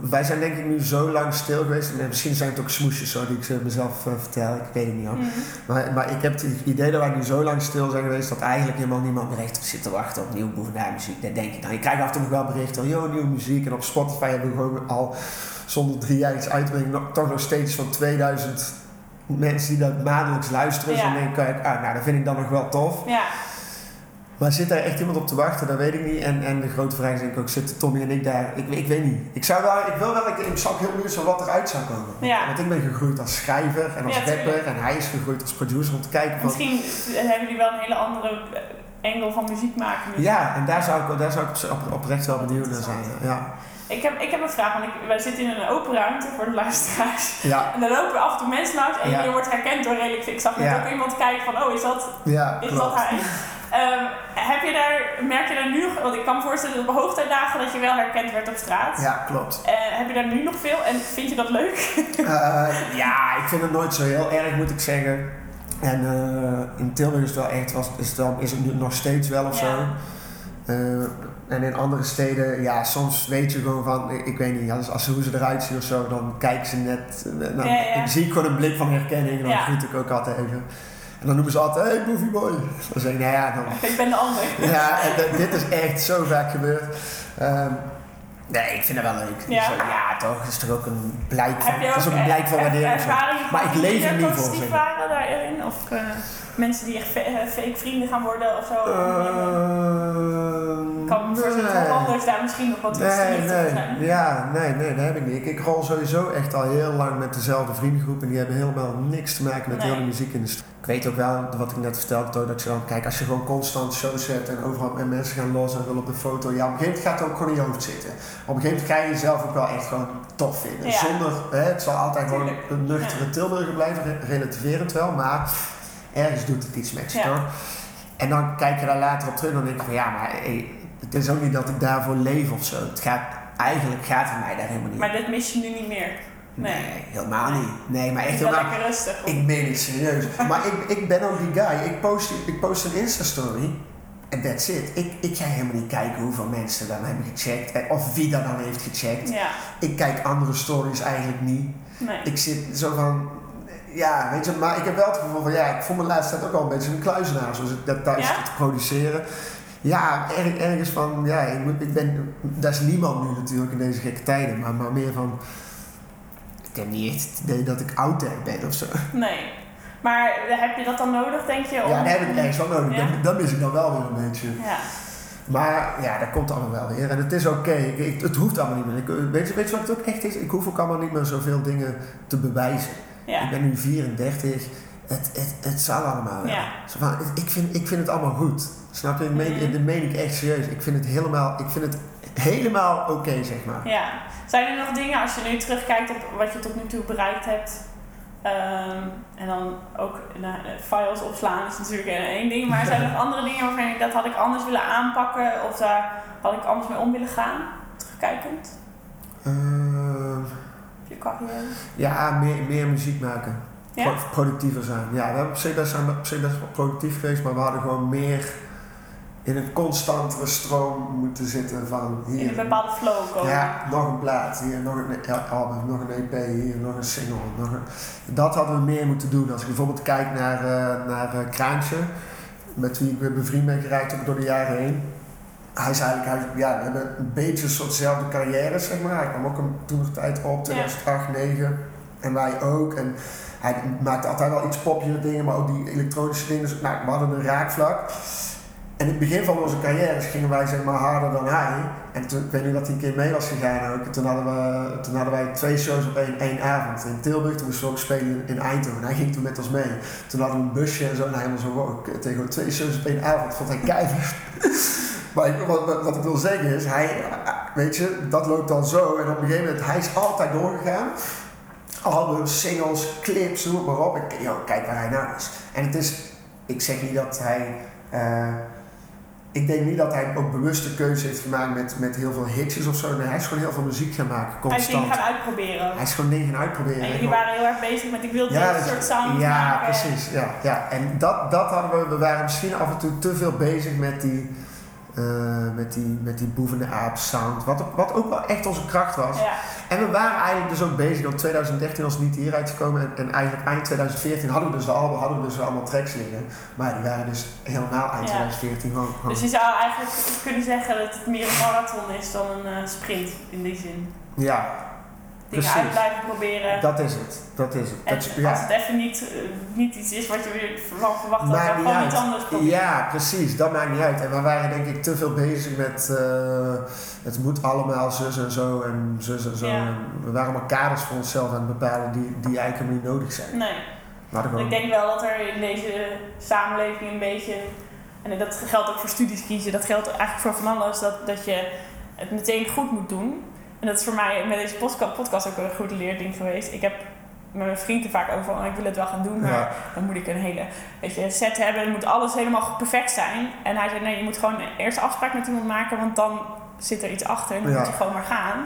wij zijn denk ik nu zo lang stil geweest. En misschien zijn het ook smoesjes zo die ik ze mezelf eh, vertel. Ik weet het niet hoor. Mhm. Maar, maar ik heb het idee dat wij nu zo lang stil zijn geweest dat eigenlijk helemaal niemand meer echt zit te wachten op nieuwe Boevenaar muziek. Dat denk ik dan. Je krijgt af en toe wel berichten van, nieuwe muziek. En op Spotify hebben we gewoon al zonder drie jaar iets uit te brengen, nog- toch nog steeds van 2000 mensen die dat maandelijks luisteren. Dus Ja. dan denk ik, ah, nou, dat vind ik dan nog wel tof. Ja, Maar zit daar echt iemand op te wachten? Dat weet ik niet. En, en de grote vraag is denk ik ook, zitten Tommy en ik daar? Ik, ik weet niet. Ik, zou wel, ik wil wel, ik, ik zou heel benieuwd zijn wat eruit zou komen. Ja. Want ik ben gegroeid als schrijver en als Ja, rapper. tuurlijk. En hij is gegroeid als producer om te kijken van... misschien hebben jullie wel een hele andere engel van muziek maken nu. Ja, en daar zou ik, daar zou ik op, op, oprecht wel benieuwd naar zijn. Ja. Ik heb, ik heb een vraag, want ik, wij zitten in een open ruimte voor de luisteraars. Ja, En dan lopen af en toe mensen langs en Ja. je wordt herkend door redelijk. Ik zag net Ja. ook iemand kijken van, oh, is dat, ja is dat. Ehm, heb je daar, merk je daar nu, want ik kan me voorstellen dat op hoogtijdagen dat je wel herkend werd op straat. Ja, klopt. Eh, heb je daar nu nog veel en vind je dat leuk? Eh, ja, ik vind het nooit zo heel erg, moet ik zeggen. En eh, in Tilburg is het wel echt, was, is, het wel, is het nu nog steeds wel of Ja. zo. En in andere steden, ja, soms weet je gewoon van, ik, ik weet niet, als, als ze, hoe ze eruit zien of zo, dan kijken ze net. Dan Ja, ja. ik zie gewoon een blik van herkenning en dan groet ik ook altijd even. En dan noemen ze altijd, hey Boofy Boy. Dan zeg ik, nou ja, dan, ik ben de ander. ja, en dit is echt zo vaak gebeurd. Ehm, nee, ik vind het wel leuk. Ja. Zo, ja, toch? Het is toch ook een blijk van, Heb je het is ook een blijk van er- waardering. Maar ik leef er niet voor, zeg. waren daarin? Of eh, mensen die echt eh, fake vrienden gaan worden of zo? Ik kan me voorstellen dat nee. Hollanders daar misschien nog wat Nee, nee, zijn. ja, nee, nee, dat heb ik niet. Ik, ik rol sowieso echt al heel lang met dezelfde vriendengroep en die hebben helemaal niks te maken met Nee. heel de muziekindustrie. Ik weet ook wel, wat ik net vertelde, dat je dan, kijk, als je gewoon constant shows zet en overal en mensen gaan los en willen op de foto, ja, op een gegeven moment gaat het ook gewoon in je hoofd zitten. Op een gegeven moment ga je jezelf ook wel echt gewoon tof vinden. Ja. Zonder, hè, het zal altijd gewoon een nuchtere Tilburger blijven, re- relativerend wel, maar ergens doet het iets met je, toch? En dan kijk je daar later op terug en dan denk je van, ja, maar hey, het is ook niet dat ik daarvoor leef of zo. Het gaat, eigenlijk gaat het mij daar helemaal niet Maar dit mis je nu niet meer. Nee, Nee. helemaal niet. Nee, maar Ik echt helemaal... lekker rustig. Ik meen het serieus. maar ik, ik ben ook die guy. Ik post, ik post een Insta-story. En that's it. Ik, ik ga helemaal niet kijken hoeveel mensen dan hebben gecheckt. Of wie dat dan heeft gecheckt. Ja, Ik kijk andere stories eigenlijk niet. nee. Ik zit zo van... Ja, weet je, maar ik heb wel het gevoel van... Ja, ik voel me de laatste tijd ook wel een beetje een kluizenaar. Zoals ik dat thuis Ja? te produceren. Ja, erg, ergens van... Ja, ik, ik ben... Dat is niemand nu natuurlijk in deze gekke tijden. Maar, maar meer van... Ik heb niet echt het idee dat ik there ben of zo. Nee. Maar heb je dat dan nodig, denk je? Om... Ja, daar heb ik ergens wel nodig. Ja? Dat, dat mis ik dan wel weer een beetje. Ja. Maar ja, dat komt allemaal wel weer. En het is oké. Het hoeft allemaal niet meer. Ik, weet, je, weet je wat het ook echt is? Ik hoef ook allemaal niet meer zoveel dingen te bewijzen. Ja. Ik ben nu 34. Het, het, het zal allemaal wel. Ja. Zo van, ik, vind, ik vind het allemaal goed. Snap je? Dat meen, Mhm. dat meen ik echt serieus. Ik vind het helemaal, ik vind het helemaal oké, zeg maar. Ja. Zijn er nog dingen, als je nu terugkijkt op wat je tot nu toe bereikt hebt, ehm, en dan ook nou, eh, files opslaan is natuurlijk één ding, maar zijn er nog andere dingen waarvan je dat had ik anders willen aanpakken of daar had ik anders mee om willen gaan, terugkijkend Ehm, je carrière? ja, meer, meer muziek maken. Ja? Pro- productiever zijn. Ja, we hebben op zich best, zijn op zich best wel productief geweest, maar we hadden gewoon meer in een constantere stroom moeten zitten van hier. In een bepaalde flow komen. ja, nog een plaat, hier nog een album, nog een EP, hier nog een single. Nog een... Dat hadden we meer moeten doen. Als ik bijvoorbeeld kijk naar, eh, naar eh, Kraantje, met wie ik weer bevriend ben geraakt ook door de jaren heen. Hij is eigenlijk, hij, ja, we hebben een beetje een soortzelfde carrière, zeg maar. Hij kwam ook een, toen tijd op, 2008, 2009. En wij ook. En hij maakte altijd wel iets poppiere dingen, maar ook die elektronische dingen. Dus nou, we hadden een raakvlak. En in het begin van onze carrières gingen wij zeg maar harder dan hij. En toen, ik weet niet dat hij een keer mee was gegaan ook. En toen hadden, we, toen hadden wij twee shows op één, één avond in Tilburg. Toen moesten we ook spelen in Eindhoven. En hij ging toen met ons mee. Toen hadden we een busje en zo. En hij helemaal zo, wow, ik- tegen twee shows op één avond. Vond hij keihard. Maar ik- wat, ik wil zeggen is, hij, weet je, dat loopt dan zo. En op een gegeven moment, hij is altijd doorgegaan. Albums, singles, clips, noem maar op. Ik, yo, kijk waar hij nou is. En het is, ik zeg niet dat hij... eh, ik denk niet dat hij ook bewuste keuze heeft gemaakt met, met heel veel hitjes of zo. Nee, hij is gewoon heel veel muziek gaan maken, Hij is dingen constant. gaan uitproberen. Hij is gewoon dingen gaan uitproberen. En jullie waren heel erg bezig met ik wil ja, dit soort sound ja, maken. precies. Ja, ja. En dat, dat hadden we, we waren misschien af en toe te veel bezig met die, eh, met die, met die boevende aap sound. Wat, ook- wat ook wel echt onze kracht was. Ja. En we waren eigenlijk dus ook bezig. In 2013 was het niet hier uitgekomen. En, en eigenlijk eind 2014 hadden we dus de album, hadden we dus allemaal tracks liggen. Maar die waren dus helemaal eind Ja. 2014 gewoon. gewoon- Dus je zou eigenlijk kunnen zeggen dat het meer een marathon is dan een eh, sprint in die zin. ja, Dingen Precies. uit blijven proberen. dat is het. Dat is het. en Dat, als het even niet, eh, niet iets is wat je weer van verwacht dan niet gewoon iets anders proberen. Ja, precies. Dat maakt niet uit. En we waren denk ik te veel bezig met eh, het moet allemaal zus en zo en zus en zo. Ja. En we waren maar kaders voor onszelf aan het bepalen die, die eigenlijk niet nodig zijn. Nee. Gewoon, ik denk wel dat er in deze samenleving een beetje, en dat geldt ook voor studies kiezen, dat geldt eigenlijk voor van alles, dat, dat je het meteen goed moet doen. En dat is voor mij met deze podcast ook een goed leerding geweest. Ik heb met mijn vriend er vaak over van, ik wil het wel gaan doen, maar Ja. dan moet ik een hele weet je, set hebben. Dan moet alles helemaal perfect zijn. En hij zei, nee, je moet gewoon eerst afspraak met iemand maken, want dan zit er iets achter en dan Ja. moet je gewoon maar gaan.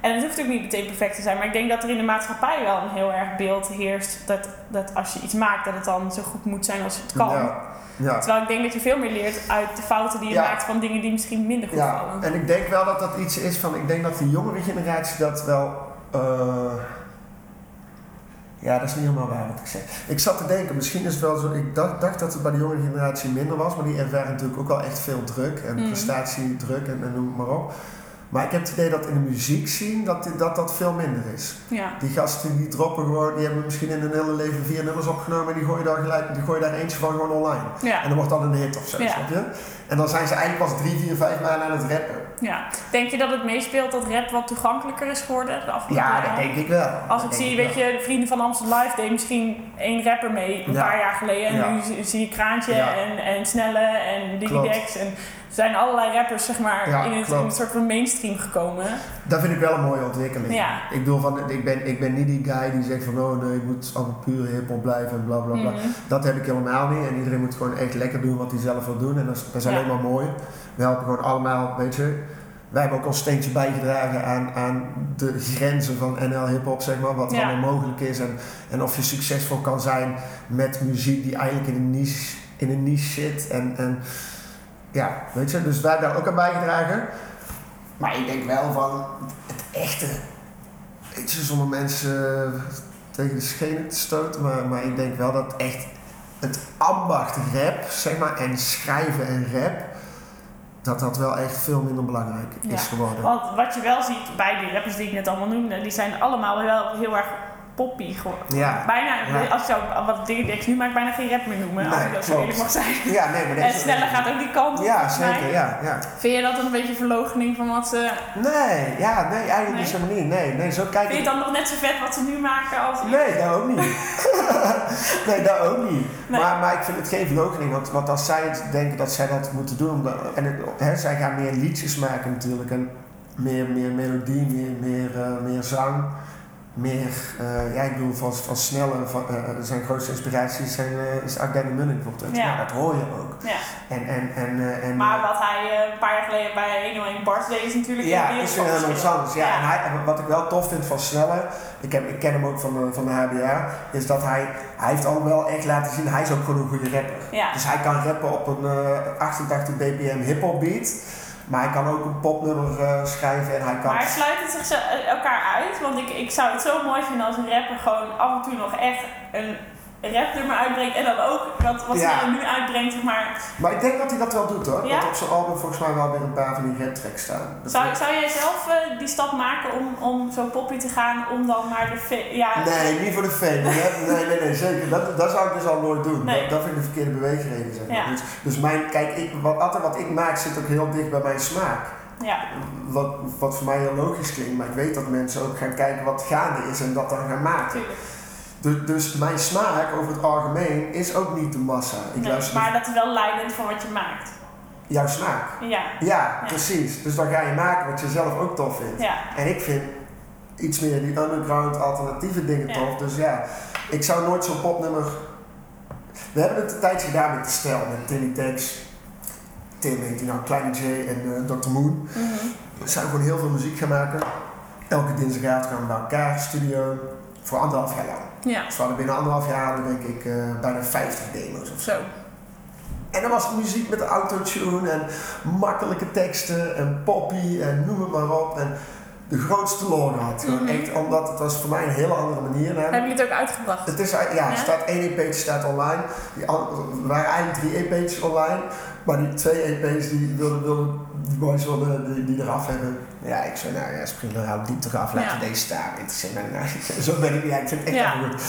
En het hoeft ook niet meteen perfect te zijn, maar ik denk dat er in de maatschappij wel een heel erg beeld heerst dat, dat als je iets maakt, dat het dan zo goed moet zijn als het kan. Ja, ja. Terwijl ik denk dat je veel meer leert uit de fouten die je Ja. maakt van dingen die misschien minder goed Ja, vallen. en ik denk wel dat dat iets is van, ik denk dat de jongere generatie dat wel. eh, ja, dat is niet helemaal waar wat ik zeg. Ik zat te denken, misschien is het wel zo. Ik dacht, dacht dat het bij de jongere generatie minder was, maar die ervaren natuurlijk ook wel echt veel druk en Mm. prestatiedruk en, en noem maar op. Maar ik heb het idee dat in de muziek zien dat dat, dat veel minder is. Ja. Die gasten die droppen gewoon, die hebben misschien in hun hele leven vier nummers opgenomen en die gooien daar gelijk, die gooien daar eentje van gewoon online. Ja. En dan wordt dat een hit of zo, Ja. snap je? En dan zijn ze eigenlijk pas drie, vier, vijf maanden aan het rappen. ja. Denk je dat het meespeelt dat rap wat toegankelijker is geworden de afgelopen Ja, dat denk ik wel. Als ik zie, weet je, de Vrienden van Amsterdam Live deed misschien één rapper mee een Ja. paar jaar geleden. En Ja. nu zie- je Kraantje Ja. en, en Snelle en Digidex. En er zijn allerlei rappers, zeg maar, Ja, in, het, in een soort van mainstream gekomen. Dat vind ik wel een mooie ontwikkeling. Ja. Ik bedoel, van, ik, ben, ik ben niet die guy die zegt van oh nee, ik moet allemaal puur hip-hop blijven en bla bla bla. Mhm. Dat heb ik helemaal niet. En iedereen moet gewoon echt lekker doen wat hij zelf wil doen. En. Alleen maar mooi. We helpen gewoon allemaal, weet je. Wij hebben ook ons steentje bijgedragen aan, aan de grenzen van NL hip-hop, zeg maar. Wat allemaal mogelijk is. En, en of je succesvol kan zijn met muziek die eigenlijk in een niche, in een niche zit. En, en ja, weet je. Dus wij hebben daar ook aan bijgedragen. Maar ik denk wel van het echte. Weet je, zonder mensen tegen de schenen te stoten. Maar, maar ik denk wel dat echt het ambacht rap, zeg maar, en schrijven en rap. Dat dat wel echt veel minder belangrijk Ja. is geworden. Want wat je wel ziet bij die rappers die ik net allemaal noemde, die zijn allemaal wel heel erg poppy geworden. Ja. Bijna, Ja. als je zou, wat Digidex nu maakt, bijna geen rap meer noemen, als ik dat zo eerlijk mag zijn. Ja, nee, maar En deze- Snelle gaat ook die kant op. Ja, zeker, ja, ja. Vind je dat een beetje verloochening van wat ze... Nee, ja, nee, eigenlijk Nee? niet zo niet. Nee, nee, zo kijk Vind je ik. het dan nog net zo vet wat ze nu maken als... Nee, dat ook niet. nee, dat ook niet. Nee. Maar, maar ik vind het geen verloochening, want, want als zij het denken dat zij dat moeten doen, omdat, en het, hè, zij gaan meer liedjes maken natuurlijk, en meer, meer melodie, meer, meer, eh, meer zang, meer, eh, ja ik bedoel van, van snelle, van, eh, zijn grootste inspiraties zijn, eh, is Agda de Munnik bijvoorbeeld. Ja. Ja. dat hoor je ook. Ja. En, en, en, eh, en, Maar wat hij eh, een paar jaar geleden bij 101 Bars deed is natuurlijk ja, een is weer iets anders. Ja, En hij, wat ik wel tof vind van Snelle, ik, heb, ik ken hem ook van de, van de HBA, is dat hij, hij heeft al wel echt laten zien, hij is ook gewoon een goede rapper. Ja. Dus hij kan rappen op een eh 88 bpm hip-hop beat, maar hij kan ook een popnummer eh, schrijven en hij kan. Maar hij sluiten zich eh, elkaar uit, want ik, ik zou het zo mooi vinden als een rapper gewoon af en toe nog echt een rapnummer uitbrengt en dan ook wat, wat Ja. hij nu uitbrengt, zeg maar. Maar ik denk dat hij dat wel doet hoor. Ja? Dat op zijn album volgens mij wel weer een paar van die rap tracks staan. Dat Zou, zou jij zelf eh, die stap maken om, om zo poppy te gaan, om dan maar de... Ja, Nee, niet voor de fame. Nee, nee, nee, zeker. Dat, dat zou ik dus al nooit doen. Nee. Dat, dat vind ik de verkeerde beweegreden, zeg maar. Ja. Dus, dus mijn, kijk, ik, wat, altijd wat ik maak zit ook heel dicht bij mijn smaak. ja, Wat, wat voor mij heel logisch klinkt, maar ik weet dat mensen ook gaan kijken wat gaande is en dat dan gaan maken. Dus, dus mijn smaak over het algemeen is ook niet de massa. Ik Nee, luister maar dat is wel leidend voor wat je maakt. jouw smaak. Ja, Ja, Ja. precies. Dus dan ga je maken wat je zelf ook tof vindt. ja. En ik vind iets meer die underground alternatieve dingen Ja. tof. Dus ja, ik zou nooit zo'n popnummer. We hebben het een tijdje gedaan met de stijl, met Tilly Tex. Tim heet die nou, Kleine J en eh, Dr. Moon. Mhm. We zijn gewoon heel veel muziek gaan maken. Elke dinsdagavond gaan we bij elkaar, studio, voor anderhalf jaar lang. Ja, Dus we hadden binnen anderhalf jaar denk ik eh, bijna 50 demo's of zo. En dan was het muziek met de autotune en makkelijke teksten en poppy en noem het maar op. En de grootste lol had. Mhm. echt, omdat het was voor mij een hele andere manier. Hebben jullie het ook uitgebracht? Het is, ja, er Ja? staat één EP'tje staat online. Die er waren eigenlijk drie EP'tjes online. Maar die twee EP's die wilden, wilden die boys wilden die, die eraf hebben. Ja, ik zei, nou ja, is prima, hou die toch af, laat Ja. je deze staan. Interesseert mij niet. Nou, Zo ben ik niet, ja, ik vind het echt Ja. wel goed.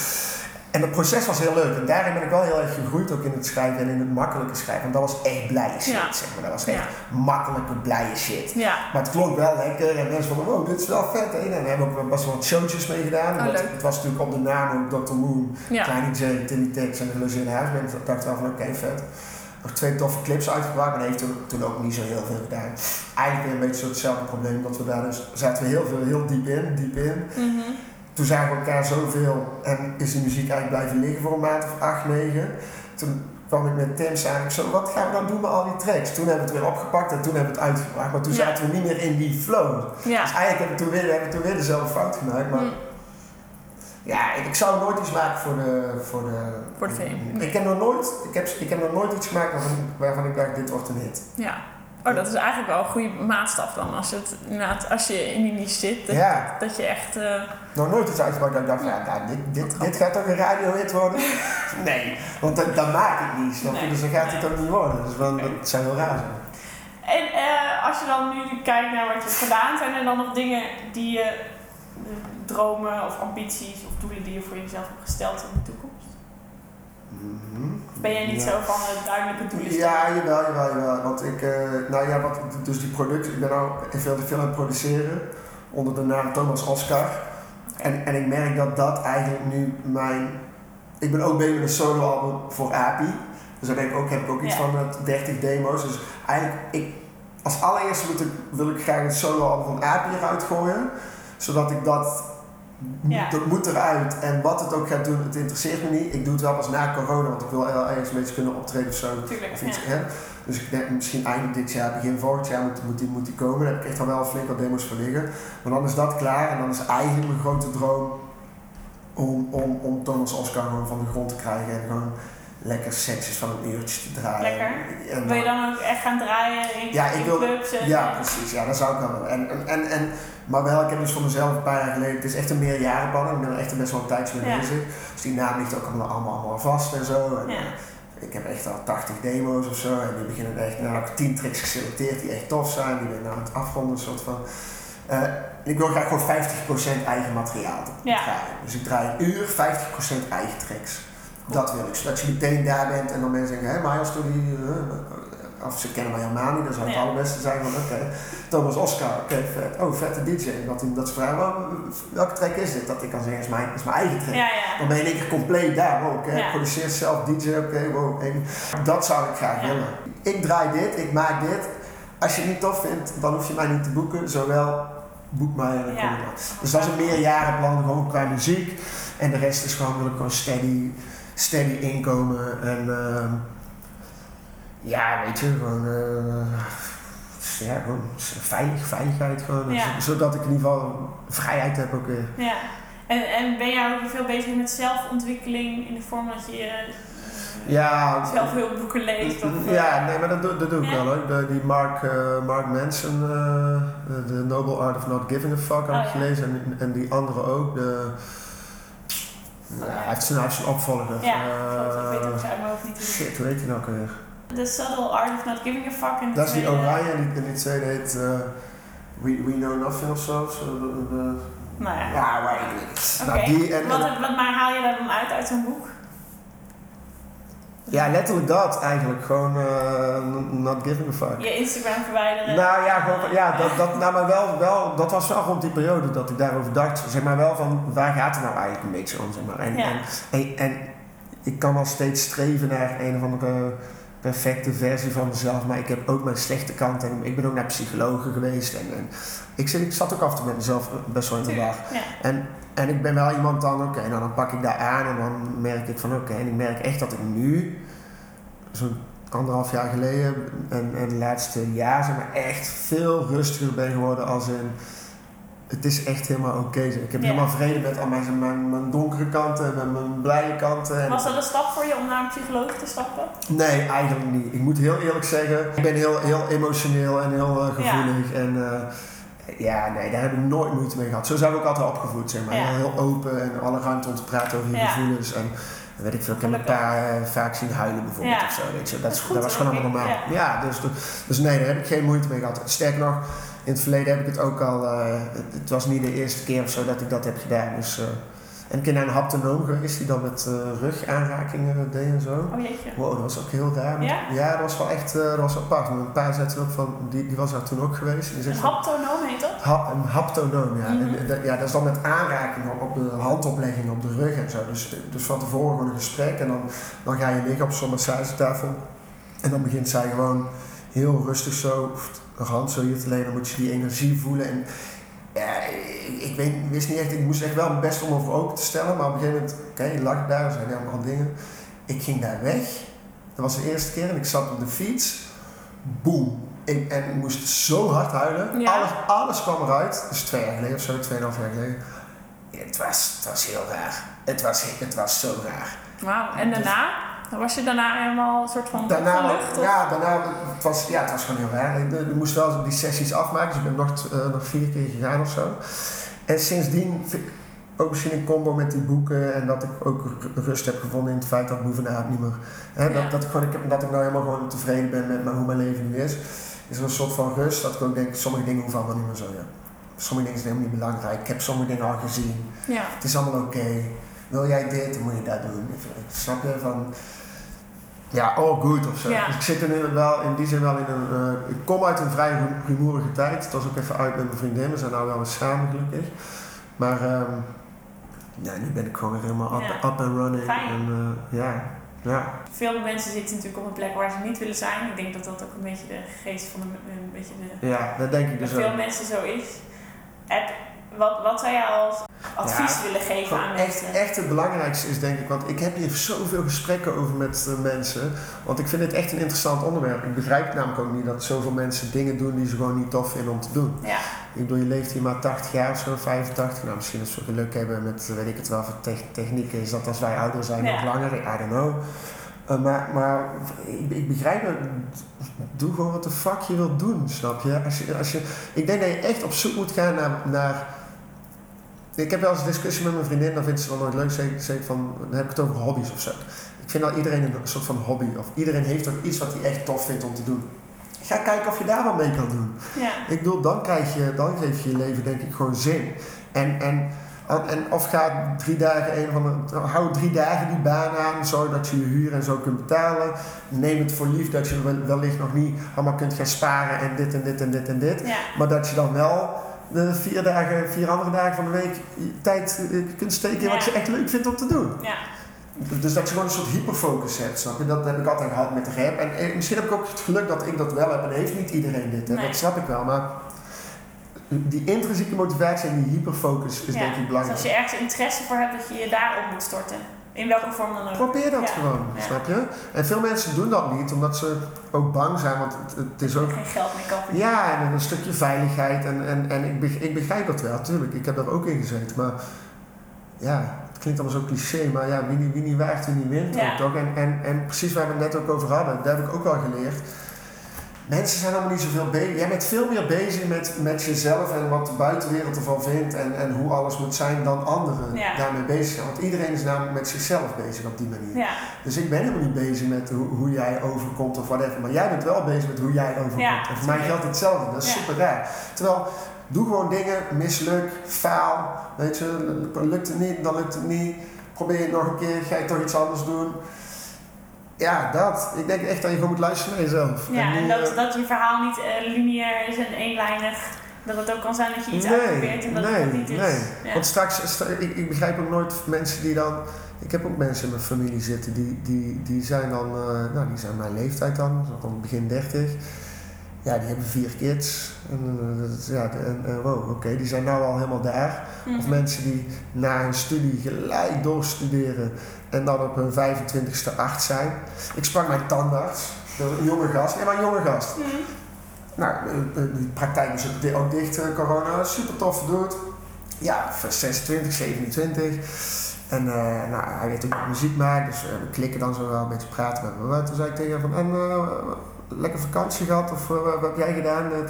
En het proces was heel leuk. En daarin ben ik wel heel erg gegroeid, ook in het schrijven en in het makkelijke schrijven. Want dat was echt blije shit, Ja. zeg maar. Dat was echt Ja. makkelijke, blije shit. Ja, Maar het klonk wel lekker en mensen vonden, wow, dit is wel vet. Hè? En daar hebben we ook best wel wat showtjes mee gedaan. Oh, het was natuurlijk op de naam ook Dr. Moon, ja. Kleine J, Timmy Tex en de Gelogeerde Huisband. Ik dacht wel van, oké, vet. Nog twee toffe clips uitgebracht, maar dat heeft toen, toen ook niet zo heel veel gedaan. Eigenlijk weer een beetje zo hetzelfde probleem, dat we daar dus zaten we heel veel, heel diep in, diep in. Mhm. Toen zagen we elkaar zoveel en is die muziek eigenlijk blijven liggen voor een maand of acht, negen. Toen kwam ik met Tim samen, ik zo, wat gaan we dan doen met al die tracks? Toen hebben we het weer opgepakt en toen hebben we het uitgebracht, maar toen Ja. zaten we niet meer in die flow. Ja. Dus eigenlijk hebben we toen weer, hebben we toen weer dezelfde fout gemaakt, maar... Mm. Ja, ik, ik zou nooit iets maken voor de... Voor de, Voor de fame. Ik heb nog nooit, ik heb, ik heb nog nooit iets gemaakt waarvan, waarvan ik dacht, dit wordt een hit. Ja. Oh, dat is eigenlijk wel een goede maatstaf dan. Als, het, als je in die niche zit, dat, Ja. dat je echt... eh, Nog nooit iets uitgebracht dat ik dacht, ja, nou, dit, dit, dit gaat toch een radiohit worden? nee, want dat, dat maak ik niet? Nee. Dus dan gaat het ook niet worden. Dus dat zou heel raar zijn. En eh, als je dan nu kijkt naar wat je hebt gedaan, zijn er dan nog dingen die je, dromen of ambities of doelen die je voor jezelf hebt gesteld in de toekomst? Of ben jij niet Ja. zo van de duidelijke doelen? Ja, jawel, jawel, jawel. Want ik, eh, nou ja, wat, dus die producten, ik ben nou veel te veel aan het produceren onder de naam Thomas Oscar. En, en ik merk dat dat eigenlijk nu mijn. Ik ben ook bezig met een solo-album voor API. Dus daar ben ik ook, heb ik ook iets Ja. van met 30 demo's. Dus eigenlijk, ik, als allereerste moet ik, wil ik graag een solo-album van API eruit gooien. Zodat ik dat. Ja. Dat moet eruit. En wat het ook gaat doen, het interesseert me niet. Ik doe het wel pas na corona, want ik wil wel ergens een beetje kunnen optreden of zo. Tuurlijk, Of iets, ja. Dus ik denk misschien eind dit jaar, begin volgend jaar moet, moet, die, moet die komen. Daar heb ik echt al wel flink wat demos voor liggen. Maar dan is dat klaar en dan is eigenlijk mijn grote droom om, om, om Thomas Oscar gewoon van de grond te krijgen en gewoon lekker setjes van een uurtje te draaien. Lekker. En Wil je dan ook echt gaan draaien in, Ja, ik wil- clubs? Ja, precies. Ja, dat zou ik wel. En, en, en, en, maar wel, ik heb dus voor mezelf een paar jaar geleden, het is echt een meerjarenplan. Ik ben er echt best wel een tijdje mee Ja. bezig. Dus die naam ligt ook allemaal, allemaal, vast en zo. En, Ja. eh, ik heb echt al 80 demo's of zo. En die beginnen echt, nou heb ik 10 tracks geselecteerd die echt tof zijn. Die ben ik nou aan het afronden, soort van. Eh, ik wil graag gewoon 50% eigen materiaal draaien. Dus ik draai een uur 50% eigen tracks. Dat wil ik. Zodat je meteen daar bent en dan mensen zeggen, hé, Miles, doe die... eh, of ze kennen mij helemaal niet, dat zou het Ja. allerbeste zijn van, oké, Thomas Oscar, oké, vet. Oh, vette DJ. Dat, dat ze vragen, "Wel, welke track is dit? Dat ik kan zeggen, is mijn, is mijn eigen track. Ja, ja. Dan ben je in één keer compleet daar. Wow, oké, Ja. ik produceer zelf DJ, oké, wow. en dat zou ik graag willen. Ik draai dit, ik maak dit. Als je het niet tof vindt, dan hoef je mij niet te boeken. Zowel boek mij en dan kom ik. Dus dat is een meerjarenplan, gewoon qua muziek. En de rest is gewoon, wil ik gewoon steady, steady inkomen. En ehm, ja, weet je, gewoon... eh, ja, gewoon veilig, veiligheid gewoon. Ja. Zodat ik in ieder geval vrijheid heb ook weer. ja. En, en ben jij ook veel bezig met zelfontwikkeling in de vorm dat je eh, Ja, zelf heel boeken leest? Of, eh, Ja, nee, maar dat, doe- dat doe ik Ja. wel hoor. Die Mark, eh, Mark Manson, de, de Noble Art of Not Giving a Fuck, heb Oh, ik ja. gelezen. En, en die andere ook. De, nou, hij, heeft zijn, hij heeft zijn opvolger. Ja, ik weet het uit mijn hoofd niet. Shit, hoe heet die nou ook alweer? The Subtle Art of Not Giving a Fuck. Dat is die oranje en die, die tweede heet eh, We, We Know Nothing of zo. de- de- Nou ja. ja, maar. Nou, die en, wat, maar haal je daar dan uit uit zo'n boek? ja, letterlijk dat eigenlijk. Gewoon eh, Not Giving a Fuck. Je Instagram verwijderen? Nou ja, gewoon, ja dat, dat, nou, maar wel, wel, dat was wel rond die periode dat ik daarover dacht. Zeg maar wel van, waar gaat het nou eigenlijk een beetje om? Zeg maar. en, Ja. en, en, en ik kan wel steeds streven naar een of andere perfecte versie van mezelf. Maar ik heb ook mijn slechte kant. En ik ben ook naar psychologen geweest. En, en ik, zit, ik zat ook af en toe met mezelf best wel in de war. Ja. En, en ik ben wel iemand dan, oké, nou dan pak ik daar aan en dan merk ik van oké, en ik merk echt dat ik nu, zo'n anderhalf jaar geleden en, en de laatste jaar, zeg maar, echt veel rustiger ben geworden als in, het is echt helemaal oké. ik heb Ja. helemaal vrede met al mijn, mijn, mijn donkere kanten en mijn blije kanten. En, Was dat een stap voor je om naar een psycholoog te stappen? Nee, eigenlijk niet. Ik moet heel eerlijk zeggen, ik ben heel, heel emotioneel en heel eh, gevoelig. En eh, ja, nee, daar heb ik nooit moeite mee gehad. Zo zijn we ook altijd opgevoed, zeg maar. Ja. Heel, open en alle ruimte om te praten over je gevoelens. En weet ik veel, ik heb mijn pa eh, vaak zien huilen bijvoorbeeld of zo. Weet je. Dat, Dat is, goed, dat was gewoon allemaal normaal. Ja, dus, dus nee, daar heb ik geen moeite mee gehad. Sterker nog, in het verleden heb ik het ook al... eh, het, was niet de eerste keer of zo dat ik dat heb gedaan. Dus, eh, en ik ben naar een haptonoom geweest die dan met eh, rugaanrakingen deed en zo. Oh jeetje. Wow, dat was ook heel raar. Ja? dat was wel echt dat was apart. Mijn pa zei toen ook van, die, die was daar toen ook geweest. En Een haptonoom heet dat? ha- een haptonoom, ja. Mhm. En, ja. Dat is dan met aanraking op, op de handoplegging op de rug en zo. Dus, dus van tevoren gewoon een gesprek en dan, dan ga je liggen op zo'n massagetafel. En dan begint zij gewoon heel rustig zo een hand zo hier te lenen. Dan moet je die energie voelen. En ja, ik, ik weet, wist niet echt, ik moest echt wel mijn best om over open te stellen. Maar op een gegeven moment, oké, je lag daar, er zijn allemaal dingen. Ik ging daar weg. Dat was de eerste keer en ik zat op de fiets. Boom. Ik, en ik moest zo hard huilen. Ja. Alles, alles kwam eruit. Dus twee jaar geleden of zo, tweeënhalf jaar geleden. Het was, het was heel raar. Het was, het was zo raar. Wauw. En daarna? Was je daarna helemaal een soort van Daarna, ja, daarna, het was, ja, het was gewoon heel raar. Ik, ik moest wel die sessies afmaken, dus ik ben nog, eh, nog vier keer gegaan of zo. En sindsdien, vind ik ook misschien in combo met die boeken en dat ik ook rust heb gevonden in het feit dat Boevenaar niet meer. Hè, Ja. dat, dat, ik gewoon, ik heb, dat ik nou helemaal gewoon tevreden ben met, hoe mijn leven nu is. Is er een soort van rust dat ik ook denk, sommige dingen hoeven allemaal niet meer zo. Ja. Sommige dingen zijn helemaal niet belangrijk. Ik heb sommige dingen al gezien. Ja. Het is allemaal oké. Wil jij dit, dan moet je dat doen. Snap je? Van, ja, all good of zo. Ja. Dus ik zit nu wel, in die zin wel in een... eh, ik kom uit een vrij ru- rumoerige tijd. Het was ook even uit met mijn vriendin. We zijn nou wel weer samen gelukkig. Maar ehm, ja, nu ben ik gewoon weer helemaal up, Ja. up and running. Fijn. En, eh, ja, ja. Veel mensen zitten natuurlijk op een plek waar ze niet willen zijn. Ik denk dat dat ook een beetje de geest van de, een beetje de, ja, dat denk ik dus veel ook. mensen zo is. Heb, wat, wat zou jij als advies Ja, willen geven aan Gewoon echt, mensen? echt het belangrijkste is denk ik, want ik heb hier zoveel gesprekken over met eh, mensen. Want ik vind het echt een interessant onderwerp. Ik begrijp namelijk ook niet dat zoveel mensen dingen doen die ze gewoon niet tof vinden om te doen. Ja, Ik bedoel, je leeft hier maar 80 jaar of zo, 85. Nou, misschien als we geluk hebben met, eh, weet ik het wel, voor te- technieken is dat als wij ouder zijn Ja. nog langer. I don't know. Eh, maar maar ik, ik begrijp het. Doe gewoon wat de fuck je wilt doen, snap je? Als je, als je? Ik denk dat je echt op zoek moet gaan naar, naar ik heb wel eens een discussie met mijn vriendin, dan vindt ze wel nooit leuk. Zeg ik van, dan heb ik het over hobby's of zo. Ik vind dat iedereen een soort van hobby, of iedereen heeft ook iets wat hij echt tof vindt om te doen. Ga kijken of je daar wat mee kan doen. ja, Ik bedoel, dan, krijg je, dan geef je je leven denk ik gewoon zin. En, en, en of ga drie dagen een van de, hou drie dagen die baan aan, zodat je je huur en zo kunt betalen. Neem het voor lief dat je wel- wellicht nog niet allemaal kunt gaan sparen en dit en dit en dit en dit. ja. Maar dat je dan wel de vier, dagen, vier andere dagen van de week tijd eh, kunt steken in wat je echt leuk vindt om te doen. ja. Dus dat je gewoon een soort hyperfocus hebt, snap je? Dat heb ik altijd gehad met de rap. En eh, misschien heb ik ook het geluk dat ik dat wel heb. En heeft niet iedereen dit, hè? Nee. dat snap ik wel. Maar die intrinsieke motivatie en die hyperfocus is ja. denk ik Dus belangrijk. als je ergens interesse voor hebt, dat je je daarop moet storten. In welke vorm dan ook. Probeer dat Ja. gewoon, Ja. snap je? En veel mensen doen dat niet, omdat ze ook bang zijn. Want het, het is ook Geen geld meer kan verdienen. Ja, en een stukje veiligheid. En, en, en ik, beg- ik begrijp dat wel, natuurlijk. Ik heb daar ook in gezeten. Maar ja, het klinkt allemaal zo cliché. Maar ja, wie niet, wie niet waagt, wie niet wint. Ja. Ook, toch? En, en, en precies waar we het net ook over hadden. Daar heb ik ook wel geleerd. Mensen zijn allemaal niet zoveel bezig. Jij bent veel meer bezig met, met jezelf en wat de buitenwereld ervan vindt. En, en hoe alles moet zijn dan anderen Ja. daarmee bezig zijn. Want iedereen is namelijk met zichzelf bezig op die manier. Ja, Dus ik ben helemaal niet bezig met hoe, hoe jij overkomt of whatever. Maar jij bent wel bezig met hoe jij overkomt. Ja, en voor mij geldt hetzelfde. Dat is super raar. Terwijl, doe gewoon dingen, misluk, faal. Weet je, lukt het niet, dan lukt het niet. Probeer het nog een keer, ga je toch iets anders doen. Ja, dat. Ik denk echt dat je gewoon moet luisteren naar jezelf. ja en dat, eh, dat je verhaal niet eh, lineair is en eenlijnig. Dat het ook kan zijn dat je iets nee, uitprobeert en dat nee, het niet is. nee. Ja. Want straks, ik, ik begrijp ook nooit mensen die dan. Ik heb ook mensen in mijn familie zitten die, die, die zijn dan, eh, nou die zijn mijn leeftijd dan, rond begin 30. Ja, die hebben vier kids. En, eh, ja, en, en wow, oké, die zijn nou al helemaal daar. Of Mhm. mensen die na hun studie gelijk doorstuderen en dan op hun 25ste acht zijn. Ik sprak mijn tandarts, een jonge gast, nee maar een jonge gast. Mhm. Nou, eh, eh, die praktijk is ook di- ook dicht, eh, corona. Super tof doet. Ja, van 26, 27. En eh, nou, hij weet ook dat muziek maakt, dus eh, we klikken dan zo wel een beetje praten met me. Toen zei ik tegen hem van, en eh, lekker vakantie gehad of eh, wat heb jij gedaan? Eh,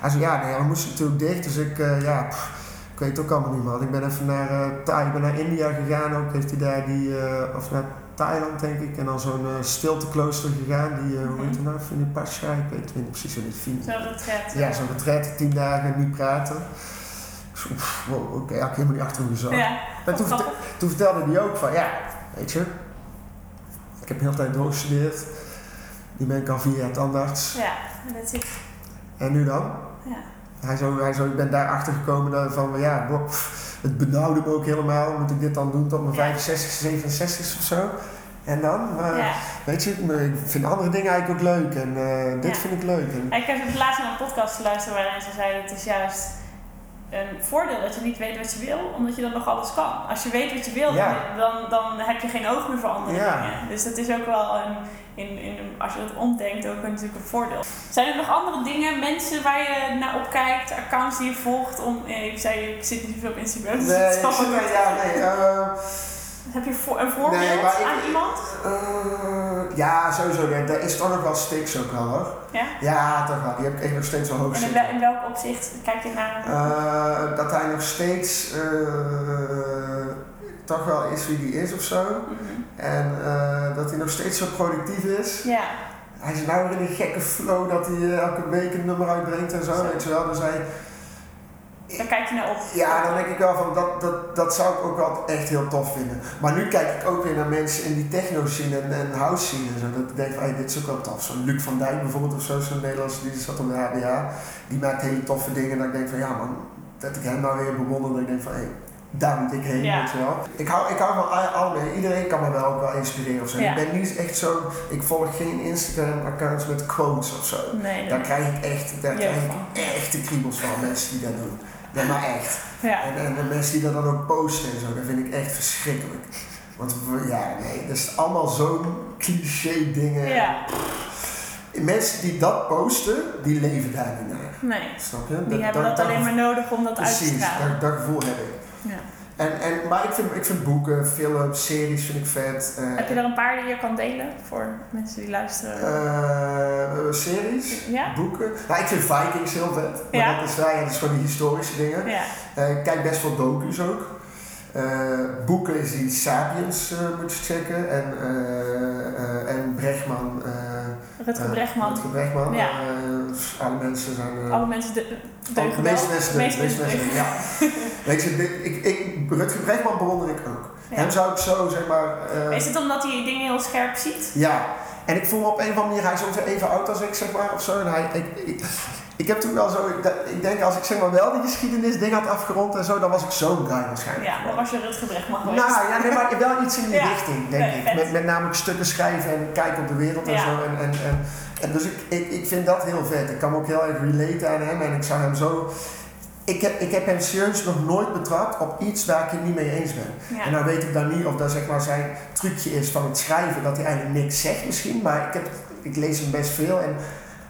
Hij zei, ja, nee, we moesten natuurlijk dicht, dus ik, eh, ja, pff, ik weet het ook allemaal niet man. Ik ben even naar, Thai, ik ben naar India gegaan ook, heeft hij daar die, of naar Thailand denk ik, en dan zo'n stilteklooster gegaan, die, eh, hoe heet het nou, ik weet het niet precies hoe dit Fin- Zo retret. ja, zo'n retreat, tien dagen niet praten. Wow, Oké, had ik helemaal niet achter me. Ja, toen, verte- grappig. toen vertelde hij ook van, ja, weet je, ik heb de hele tijd doorgestudeerd. Nu ben ik al vier jaar tandarts. Ja, dat zit. En nu dan? Ja. Hij zo, hij zo, ik ben daar achter gekomen dat van, ja, het benauwde me ook helemaal. Moet ik dit dan doen tot mijn Ja. 65, 67 of zo? En dan? Ja. Weet je, ik vind andere dingen eigenlijk ook leuk. En eh, dit Ja. vind ik leuk. En, Ik heb het laatst naar een podcast geluisterd waarin ze zeiden het is juist een voordeel dat je niet weet wat je wil, omdat je dan nog alles kan. Als je weet wat je wil, Ja. dan, dan heb je geen oog meer voor andere Ja. dingen. Dus dat is ook wel een, in, in, als je dat omdenkt, ook natuurlijk een voordeel. Zijn er nog andere dingen, mensen waar je naar opkijkt, accounts die je volgt? Om, eh, je zei, ik zit niet zoveel op Instagram, dus nee, het ik zit- ja, nee. eh, Heb je voor, een voorbeeld Nee, ik- aan iemand? eh, ja, sowieso. Daar daar is toch nog wel Stix ook wel hoor. Ja? Ja, toch wel. Die heb ik echt nog steeds wel hoog En zitten. wel- in welk opzicht kijk je naar? Eh, dat hij nog steeds eh, toch wel is wie die is of zo. Mhm. En eh, dat hij nog steeds zo productief is. Ja, Hij is nou weer in een gekke flow dat hij eh, elke week een nummer uitbrengt en zo, Zo. weet je wel. Dus hij, daar kijk je naar op. ja, dan denk ik wel van dat, dat, dat zou ik ook wel echt heel tof vinden. Maar nu kijk ik ook weer naar mensen in die techno scene en, en house scene en zo. Dat ik denk van, hey, dit is ook wel tof. Zo'n Luc van Dijk bijvoorbeeld of zo, zo'n Nederlandse, die zat op de HBA. Die maakt hele toffe dingen. Dat ik denk van, ja man, dat ik hem nou weer bewonder. Dat ik denk van, hé, hey, daar moet ik heen, Ja. weet je wel. Ik hou, ik hou van al- algemeen, iedereen kan me wel ook wel inspireren of zo. Ja. Ik ben niet echt zo, ik volg geen Instagram-accounts met quotes of zo. Nee, nee. Daar krijg ik echt, daar Jeugd krijg van. ik echt de kriebels van, mensen die dat doen. Ja, maar echt. Ja. En, en de mensen die dat dan ook posten en zo, dat vind ik echt verschrikkelijk. Want ja, nee, dat is allemaal zo'n cliché dingen. ja, Mensen die dat posten, die leven daar niet naar. nee. Snap je? Die hebben dat alleen maar nodig om dat uit te Precies, stralen. dat, dat gevoel heb ik. Ja. En, en, maar ik vind, ik vind boeken, films, series vind ik vet. eh, Heb je er een paar die je kan delen voor mensen die luisteren? eh, series, ja? boeken. Nou, ik vind Vikings heel vet. Maar Ja? dat, is, ja, dat is gewoon die historische dingen. Ja. Eh, ik kijk best veel docu's ook. Eh, boeken is die Sapiens, eh, moet je checken. En, eh, eh, en Brechtman. Rutger Bregman. Rutger Bregman. Ja. Eh, alle mensen zijn... eh, Alle mensen de, de meeste mensen, De meeste mensen ja. Weet je, dit- ik, ik, Rutger Bregman bewonder ik ook. Ja. Hem zou ik zo, zeg maar... eh, Is het omdat hij dingen heel scherp ziet? ja, en ik voel me op een of andere manier, hij is ongeveer even oud als ik, zeg maar, of zo. En hij, ik, ik, ik heb toen wel zo, ik, de- ik denk als ik zeg maar wel die geschiedenis ding had afgerond en zo, dan was ik zo'n guy waarschijnlijk. Ja, dan was je Rutger Bregman geweest. Nou ja, nee, maar wel iets in die Ja. richting, denk Nee, ik. Met, met namelijk stukken schrijven en kijken op de wereld en zo. En, en, en, en dus ik, ik, ik vind dat heel vet. Ik kan me ook heel erg relaten aan hem en ik zou hem zo... Ik heb, ik heb hem serieus nog nooit betrapt op iets waar ik het niet mee eens ben. Ja. En dan weet ik dan niet of dat zeg maar zijn trucje is van het schrijven, dat hij eigenlijk niks zegt misschien. Maar ik, heb, ik lees hem best veel en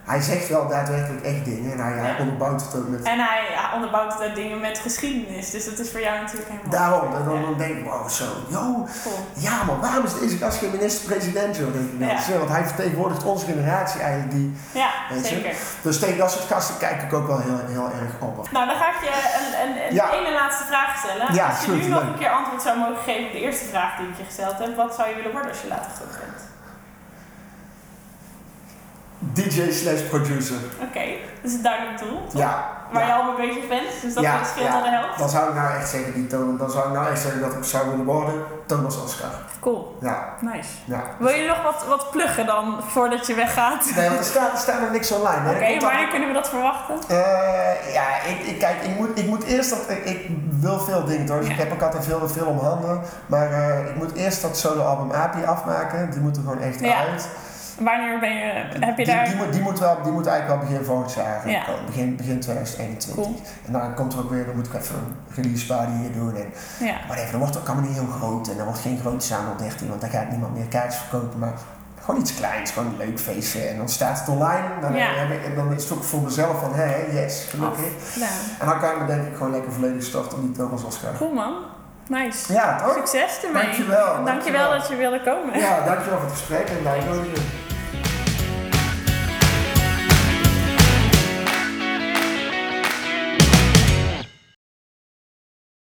hij zegt wel daadwerkelijk echt dingen. En hij, onderbouwt het ook met... En hij ja, onderbouwt het uit dingen met geschiedenis. Dus dat is voor jou natuurlijk helemaal... Daarom, en dan, Ja. denk ik, wow, zo, yo, Cool. ja man, waarom is deze gast geen minister-president? joh? Denk ik, nou, zo, Want hij vertegenwoordigt onze generatie eigenlijk. Die, Ja, je? zeker. dus tegen dat soort gasten kijk ik ook wel heel, heel erg op. Nou, dan ga ik je een, een, ene laatste vraag stellen. Ja, als je goed, nu nog een keer antwoord zou mogen geven op de eerste vraag die ik je gesteld heb, wat zou je willen worden als je later groot bent? DJ slash producer. Oké, dat is een duidelijk doel. toch? Ja. Waar ja. je al mee bezig bent, dus dat Ja, scheelt ja. de helft. Dan zou ik nou echt zeggen, die toon, dan zou ik nou echt zeggen dat ik zou willen worden Thomas Oscar. Cool, Ja, nice. ja. Wil je nog wat, wat pluggen dan voordat je weggaat? Nee, want er staat, er staat nog niks online. hè. Oké, dan- wanneer kunnen we dat verwachten? Eh, ja, ik, ik, kijk, ik moet, ik moet eerst dat. Ik, ik wil veel dingen doen. Dus ik heb ook altijd veel, veel om handen. Maar eh, ik moet eerst dat solo-album API afmaken. Die moet er gewoon echt uit. Wanneer ben je, heb je die, daar... die, moet, die, moet wel, die moet eigenlijk wel begin volgend jaar Ja. komen. Begin, begin 2021. Cool. En dan komt er ook weer, dan moet ik even een release party hier doen. En, Ja, maar even, dan wordt het ook allemaal niet heel groot. En dan wordt geen grote zaal 13, want dan gaat niemand meer kaartjes verkopen. Maar gewoon iets kleins, gewoon een leuk feestje. En dan staat het online. Dan, Ja. ik- en dan is het ook voor mezelf van, hé, yes, gelukkig. gedaan. En dan kan je me denk ik gewoon lekker volledig starten op die Thomas Oscar. Cool man. Nice. Ja, toch? Succes ermee. Dankjewel, Dankjewel dankjewel. dat je wilde komen. Ja, dankjewel voor het gesprek en uitnodiging.